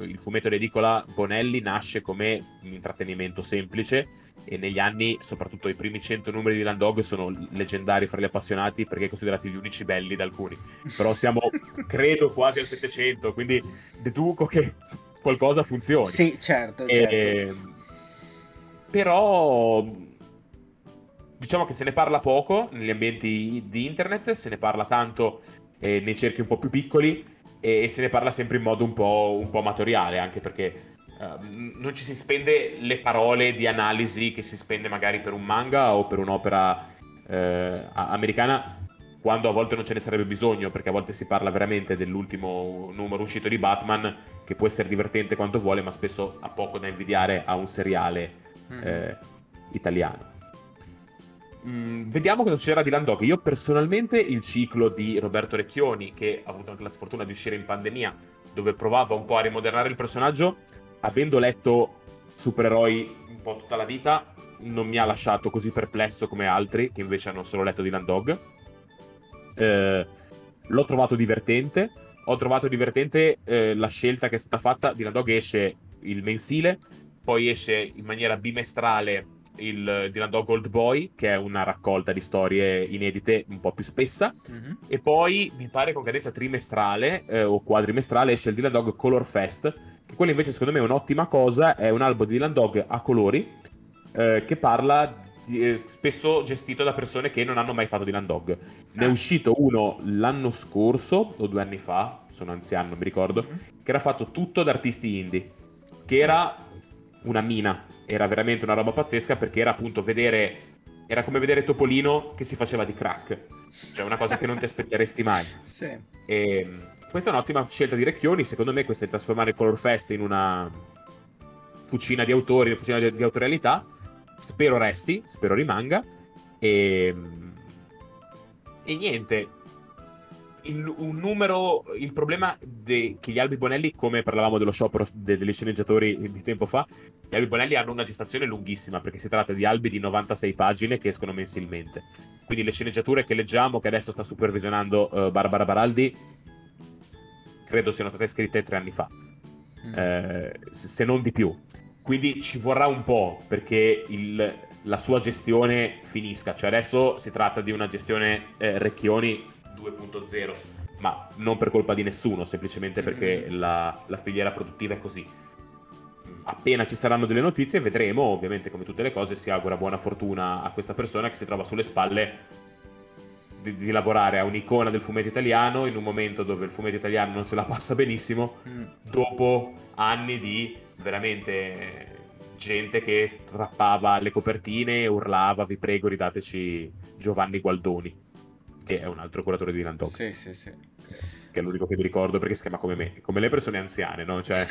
il fumetto edicola Bonelli nasce come un intrattenimento semplice e negli anni, soprattutto i primi 100 numeri di Landog sono leggendari fra gli appassionati perché considerati gli unici belli da alcuni. Però siamo, credo, quasi al 700, quindi deduco che qualcosa funzioni. Sì, certo. E, certo. Però diciamo che se ne parla poco negli ambienti di internet, se ne parla tanto eh, nei cerchi un po' più piccoli e, se ne parla sempre in modo un po', un po amatoriale, anche perché uh, non ci si spende le parole di analisi che si spende magari per un manga o per un'opera eh, americana quando a volte non ce ne sarebbe bisogno, perché a volte si parla veramente dell'ultimo numero uscito di Batman, che può essere divertente quanto vuole, ma spesso ha poco da invidiare a un seriale mm. eh, italiano. Mm, vediamo cosa succederà di Landog. Io personalmente il ciclo di Roberto Recchioni, che ha avuto anche la sfortuna di uscire in pandemia, dove provava un po' a rimodernare il personaggio, avendo letto supereroi un po' tutta la vita, non mi ha lasciato così perplesso come altri che invece hanno solo letto di Landog eh, l'ho trovato divertente. Ho trovato divertente eh, la scelta che è stata fatta. Dylan Dog esce il mensile, poi esce in maniera bimestrale il Dylan Dog Old Boy, che è una raccolta di storie inedite un po' più spessa. Mm-hmm. E poi mi pare con cadenza trimestrale eh, o quadrimestrale esce il Dylan Dog Color Fest, che quello invece secondo me è un'ottima cosa. È un album di Dylan Dog a colori eh, che parla eh, spesso gestito da persone che non hanno mai fatto Dylan Dog. Ne è Ah. uscito uno l'anno scorso o due anni fa, sono anziano, non mi ricordo, Mhm. che era fatto tutto da artisti indie, che era una mina, era veramente una roba pazzesca perché era appunto vedere, era come vedere Topolino che si faceva di crack, cioè una cosa che non ti aspetteresti mai. Sì. E mm, questa è un'ottima scelta di Recchioni. Secondo me, questa di trasformare il Color Fest in una fucina di autori, una fucina di, di autorialità. Spero resti, spero rimanga. E, mm, e niente. Il, un numero. Il problema de- che gli albi Bonelli, come parlavamo dello sciopero de- degli sceneggiatori di tempo fa, gli albi Bonelli hanno una gestazione lunghissima perché si tratta di albi di 96 pagine che escono mensilmente. Quindi le sceneggiature che leggiamo, che adesso sta supervisionando eh, Barbara Baraldi, credo siano state scritte tre anni fa, Mm. eh, se se non di più. Quindi ci vorrà un po' perché il- la sua gestione finisca. Cioè adesso si tratta di una gestione eh, Recchioni 2.0, ma non per colpa di nessuno, semplicemente perché la, la filiera produttiva è così. Appena ci saranno delle notizie vedremo, ovviamente come tutte le cose si augura buona fortuna a questa persona che si trova sulle spalle di, di lavorare a un'icona del fumetto italiano in un momento dove il fumetto italiano non se la passa benissimo, Mm. dopo anni di veramente gente che strappava le copertine e urlava vi prego ridateci Giovanni Gualdoni che è un altro curatore di Dylan Dog Sì, sì, sì. che è l'unico che mi ricordo perché si chiama come me come le persone anziane no? cioè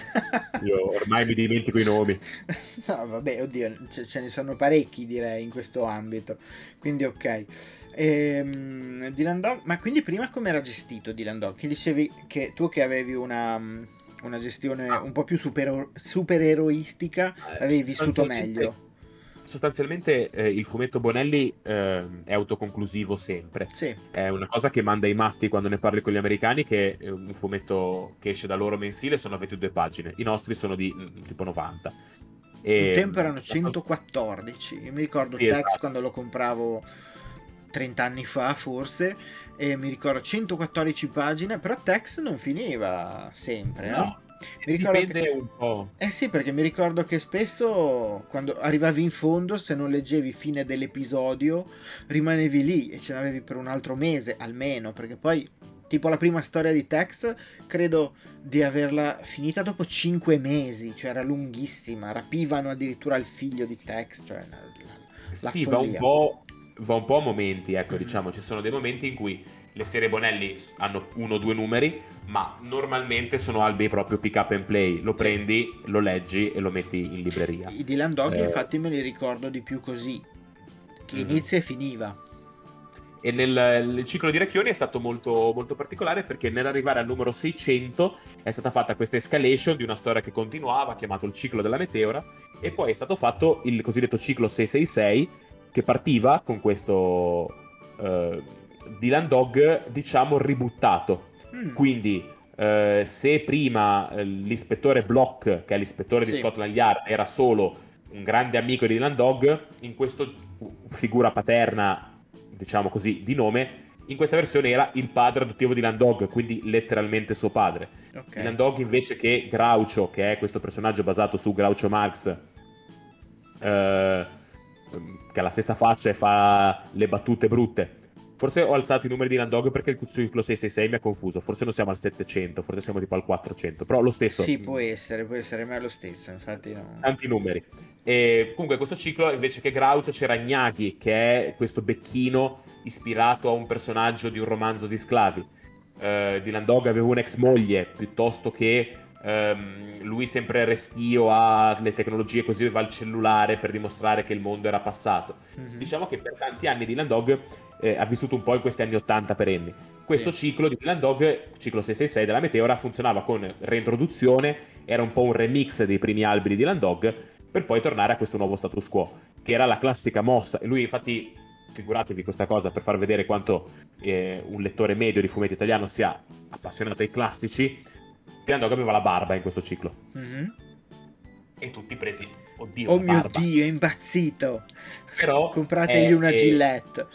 io ormai mi dimentico i nomi No, vabbè, oddio, ce, ce ne sono parecchi direi in questo ambito. Quindi ok. Ehm, Dylan Dog, ma quindi prima come era gestito Dylan Dog? Che dicevi che tu che avevi una, una gestione un po' più super, supereroistica, avevi vissuto Sostanzialmente- meglio. Sostanzialmente eh, il fumetto Bonelli eh, è autoconclusivo sempre Sì, È una cosa che manda i matti quando ne parli con gli americani, che è un fumetto che esce da loro mensile sono 22 pagine, i nostri sono di mm, tipo 90. E, un tempo erano la cosa- 114. Io mi ricordo Sì, Tex esatto. quando lo compravo 30 anni fa, forse, e mi ricordo 114 pagine, però Tex non finiva sempre. eh. Mi ricordo dipende che- un po'. Eh sì, perché mi ricordo che spesso quando arrivavi in fondo, se non leggevi fine dell'episodio, rimanevi lì e ce l'avevi per un altro mese almeno, perché poi, tipo la prima storia di Tex, credo di averla finita dopo 5 mesi, cioè era lunghissima, rapivano addirittura il figlio di Tex, cioè la- la- Sì, va un, va un po' a momenti, ecco, Mhm. diciamo, ci sono dei momenti in cui le serie Bonelli hanno uno o due numeri, ma normalmente sono albi proprio pick up and play, lo prendi, lo leggi e lo metti in libreria. I Dylan Dog Eh. infatti me li ricordo di più così, che Mhm. inizia e finiva. E nel ciclo di Recchioni è stato molto, molto particolare perché nell'arrivare al numero 600 è stata fatta questa escalation di una storia che continuava, chiamato il ciclo della meteora, e poi è stato fatto il cosiddetto ciclo 666 che partiva con questo eh, Dylan Dog, diciamo, ributtato. Mm. Quindi eh, se prima eh, l'ispettore Block, che è l'ispettore di Sì. Scotland Yard, era solo un grande amico di Dylan Dog, in questo figura paterna, diciamo così, di nome, in questa versione era il padre adottivo di Dylan Dog, quindi letteralmente suo padre. Ok. Dylan Dog invece che Groucho, che è questo personaggio basato su Groucho Marx, eh, che ha la stessa faccia e fa le battute brutte. Forse ho alzato i numeri di Dylan Dog perché il ciclo 666 mi ha confuso. Forse non siamo al 700, forse siamo tipo al 400. Però lo stesso. Sì, può essere, può essere, ma è lo stesso, infatti no. Tanti numeri. E comunque questo ciclo invece che Groucho c'era Gnaghi, che è questo becchino ispirato a un personaggio di un romanzo di sclavi. Eh, Dylan Dog aveva un'ex moglie, piuttosto che ehm, lui sempre restio alle tecnologie, così aveva il cellulare per dimostrare che il mondo era passato. Mhm. Diciamo che per tanti anni Dylan Dog eh, ha vissuto un po' in questi anni 80 perenni. Questo Sì. ciclo di Dylan Dog, ciclo 666 della Meteora, funzionava con reintroduzione, era un po' un remix dei primi albi di Dylan Dog, per poi tornare a questo nuovo status quo, che era la classica mossa. E lui infatti, figuratevi questa cosa per far vedere quanto eh, un lettore medio di fumetti italiano sia appassionato ai classici, Dylan Dog aveva la barba in questo ciclo. Mhm. E tutti presi, oddio, Oh mio barba. dio, è impazzito! Però Comprategli è- una è- Gillette.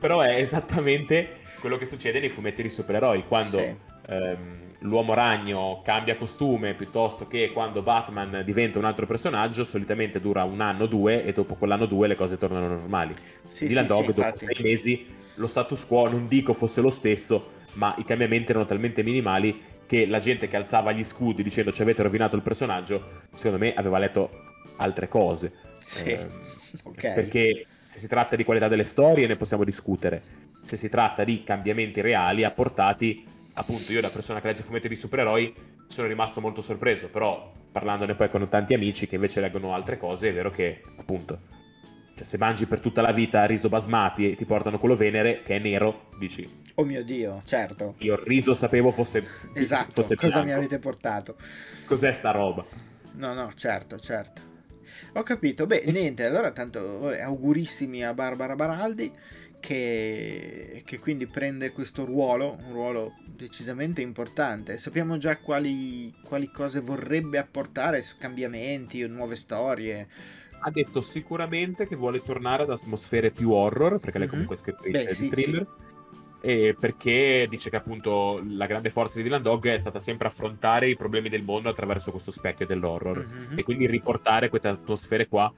Però è esattamente quello che succede nei fumetti di supereroi, quando Sì. ehm, l'uomo ragno cambia costume piuttosto che quando Batman diventa un altro personaggio, solitamente dura un anno o due e dopo quell'anno o due le cose tornano normali. Sì, Dylan sì, Dog sì, dopo infatti. sei mesi lo status quo non dico fosse lo stesso, ma i cambiamenti erano talmente minimali che la gente che alzava gli scudi dicendo ci avete rovinato il personaggio, secondo me aveva letto altre cose. Sì, Eh, ok. Perché se si tratta di qualità delle storie ne possiamo discutere, se si tratta di cambiamenti reali apportati, appunto io da persona che legge fumetti di supereroi sono rimasto molto sorpreso, però parlandone poi con tanti amici che invece leggono altre cose è vero che appunto cioè, se mangi per tutta la vita riso basmati e ti portano quello venere che è nero, dici Oh mio Dio, certo. io il riso sapevo fosse Esatto, fosse cosa mi avete portato? Cos'è sta roba? No, no, certo, certo. Ho capito. Beh, niente, allora tanto vabbè, augurissimi a Barbara Baraldi che, che quindi prende questo ruolo, un ruolo decisamente importante. Sappiamo già quali, quali cose vorrebbe apportare, cambiamenti o nuove storie. Ha detto sicuramente che vuole tornare ad atmosfere più horror, perché lei Mhm. comunque è scrittrice Beh, sì, di thriller. E perché dice che appunto la grande forza di Dylan Dog è stata sempre affrontare i problemi del mondo attraverso questo specchio dell'horror. Mhm. E quindi riportare queste atmosfere qua,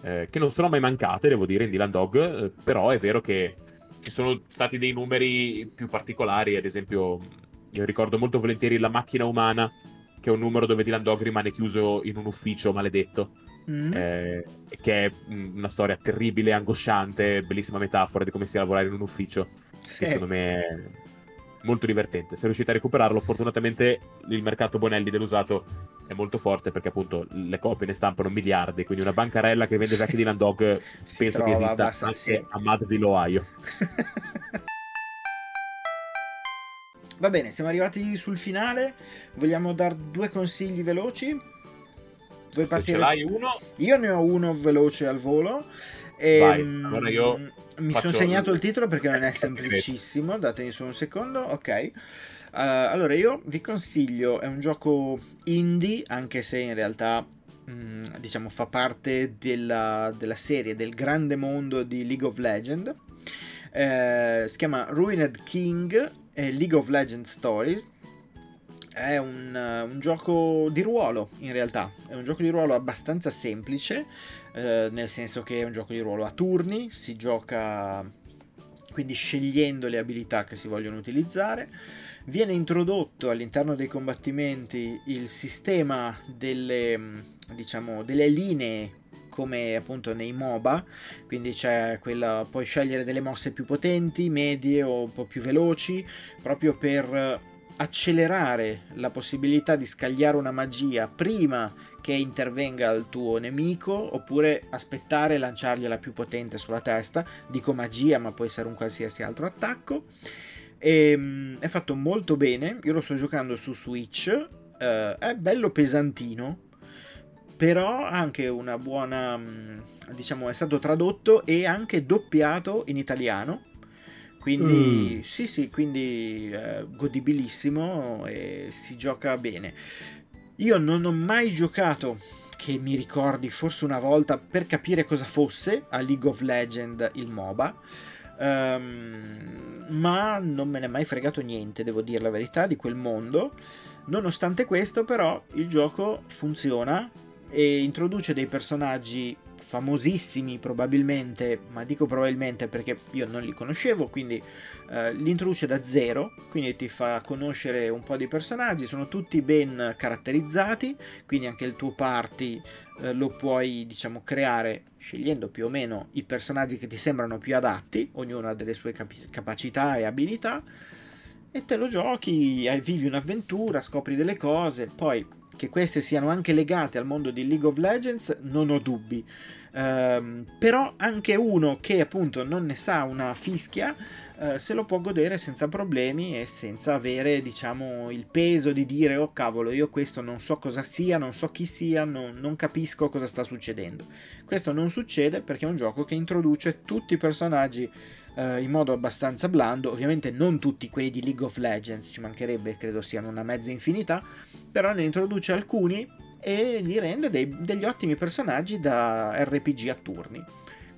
eh, che non sono mai mancate, devo dire, in Dylan Dog, eh, però è vero che ci sono stati dei numeri più particolari, ad esempio, io ricordo molto volentieri La macchina umana, che è un numero dove Dylan Dog rimane chiuso in un ufficio maledetto, Mm. eh, che è una storia terribile, angosciante, bellissima metafora di come sia lavorare in un ufficio, Sì. che secondo me è molto divertente. Se riuscite a recuperarlo, fortunatamente il mercato Bonelli dell'usato è molto forte perché appunto le copie ne stampano miliardi, quindi una bancarella che vende vecchi Dylan Dog Si penso che esista abbastanza- anche sì. a Madville, Ohio. Va bene, siamo arrivati sul finale. Vogliamo dar due consigli veloci? Vuoi Se ce l'hai uno, Io ne ho uno veloce al volo. E, Vai, mm, allora io mi sono segnato il- titolo perché non è semplicissimo. Datemi solo un secondo. Ok. Eh, allora, io vi consiglio, è un gioco indie, anche se in realtà mm, diciamo fa parte della, della serie del grande mondo di League of Legends. Eh, si chiama Ruined King e League of Legends Stories. È un, eh, un gioco di ruolo, in realtà. È un gioco di ruolo abbastanza semplice, eh, nel senso che è un gioco di ruolo a turni, si gioca quindi scegliendo le abilità che si vogliono utilizzare. Viene introdotto all'interno dei combattimenti il sistema delle, mh, diciamo, delle linee come appunto nei MOBA, quindi c'è quella, puoi scegliere delle mosse più potenti, medie o un po' più veloci, proprio per accelerare la possibilità di scagliare una magia prima che intervenga il tuo nemico, oppure aspettare e lanciargliela più potente sulla testa. Dico magia, ma può essere un qualsiasi altro attacco. E, mm, è fatto molto bene. Io lo sto giocando su Switch. eh, è bello pesantino. Però ha anche una buona. mm, Diciamo, è stato tradotto e anche doppiato in italiano. Quindi, Mm. sì, sì, quindi eh, godibilissimo e si gioca bene. Io non ho mai giocato, che mi ricordi forse una volta, per capire cosa fosse a League of Legends il MOBA. Ehm, ma non me ne è mai fregato niente, devo dire la verità, di quel mondo. Nonostante questo, però, il gioco funziona e introduce dei personaggi famosissimi probabilmente, ma dico probabilmente perché io non li conoscevo, quindi eh, li introduce da zero, quindi ti fa conoscere un po' di personaggi, sono tutti ben caratterizzati, quindi anche il tuo party eh, lo puoi diciamo creare scegliendo più o meno i personaggi che ti sembrano più adatti, ognuno ha delle sue capi- capacità e abilità e te lo giochi, vivi un'avventura, scopri delle cose, poi che queste siano anche legate al mondo di League of Legends non ho dubbi. Ehm, però anche uno che appunto non ne sa una fischia eh, se lo può godere senza problemi e senza avere diciamo il peso di dire oh cavolo io questo non so cosa sia non so chi sia non, non capisco cosa sta succedendo. Questo non succede perché è un gioco che introduce tutti i personaggi eh, in modo abbastanza blando. Ovviamente non tutti quelli di League of Legends ci mancherebbe credo siano una mezza infinità però ne introduce alcuni e li rende dei- degli ottimi personaggi da RPG a turni.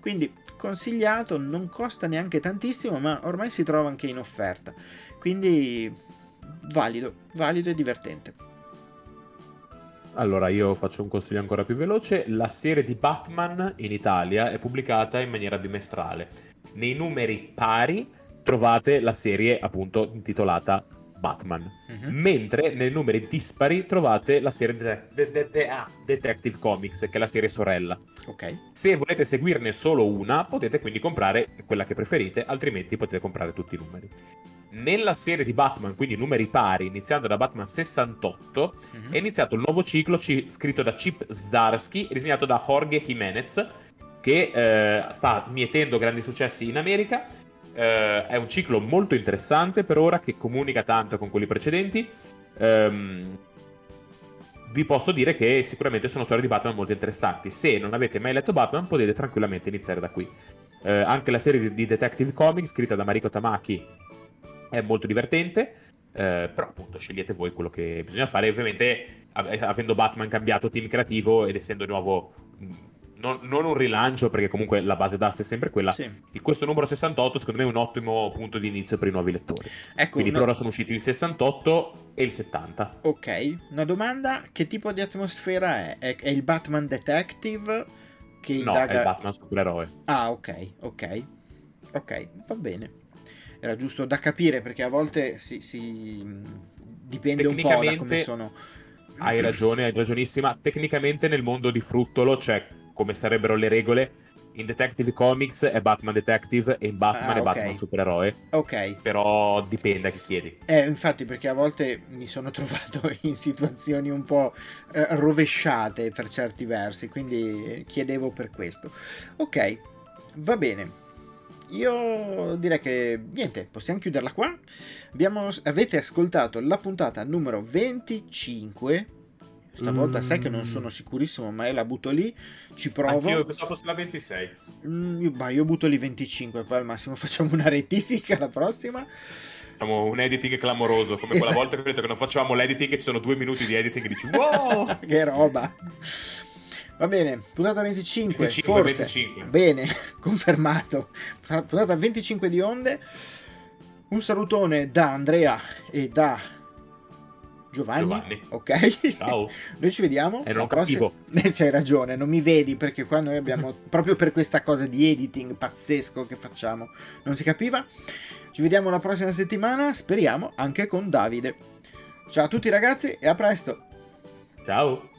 Quindi consigliato, non costa neanche tantissimo, ma ormai si trova anche in offerta. Quindi valido, valido e divertente. Allora, io faccio un consiglio ancora più veloce. La serie di Batman in Italia è pubblicata in maniera bimestrale. Nei numeri pari trovate la serie appunto intitolata Batman. Uh-huh. Mentre nei numeri dispari trovate la serie de- de- de- ah, Detective Comics, che è la serie sorella. Ok. Se volete seguirne solo una, potete quindi comprare quella che preferite, altrimenti potete comprare tutti i numeri. Nella serie di Batman, quindi numeri pari, iniziando da Batman 68, uh-huh. è iniziato il nuovo ciclo c- scritto da Chip Zdarsky e disegnato da Jorge Jimenez, che eh, sta mietendo grandi successi in America eh, è un ciclo molto interessante per ora che comunica tanto con quelli precedenti. Um, vi posso dire che sicuramente sono storie di Batman molto interessanti. Se non avete mai letto Batman, potete tranquillamente iniziare da qui. Eh, anche la serie di, Detective Comics, scritta da Mariko Tamaki, è molto divertente. Eh, però appunto scegliete voi quello che bisogna fare. Ovviamente, avendo Batman cambiato team creativo ed essendo nuovo non, non, un rilancio, perché comunque la base d'asta è sempre quella. Sì. Questo numero 68, secondo me, è un ottimo punto di inizio per i nuovi lettori. Ecco, Quindi una... per ora sono usciti il 68 e il 70. Ok, una domanda: che tipo di atmosfera è? È, è il Batman Detective? Che indaga... No, è il Batman supereroe. Ah, ok, ok. Ok, va bene. Era giusto da capire perché a volte si, si... dipende un po' da come sono. Hai ragione, hai ragionissima. Tecnicamente nel mondo di Fruttolo c'è come sarebbero le regole. In Detective Comics è Batman Detective e in Batman ah, è okay. Batman supereroe. Ok. Però dipende a chi chiedi. Eh, infatti, perché a volte mi sono trovato in situazioni un po' eh, rovesciate per certi versi, quindi chiedevo per questo. Ok, va bene. Io direi che niente, possiamo chiuderla qua. Abbiamo, avete ascoltato la puntata numero 25 Stavolta mm. sai che non sono sicurissimo, ma la butto lì. Ci provo. Io pensavo fosse la 26. Mm, ma io butto lì 25. Poi al massimo facciamo una rettifica la prossima. Facciamo un editing clamoroso. Come esatto. quella volta che ho detto che non facevamo l'editing ci sono due minuti di editing e dici wow! che roba! Va bene, puntata 25, 25 forse. 25. Bene, confermato. Puntata 25 di onde. Un salutone da Andrea e da Giovanni. Giovanni. Ok. Ciao. noi ci vediamo. E non prossima... C'hai ragione, non mi vedi perché qua noi abbiamo, proprio per questa cosa di editing pazzesco che facciamo, non si capiva. Ci vediamo la prossima settimana, speriamo anche con Davide. Ciao a tutti ragazzi e a presto. Ciao.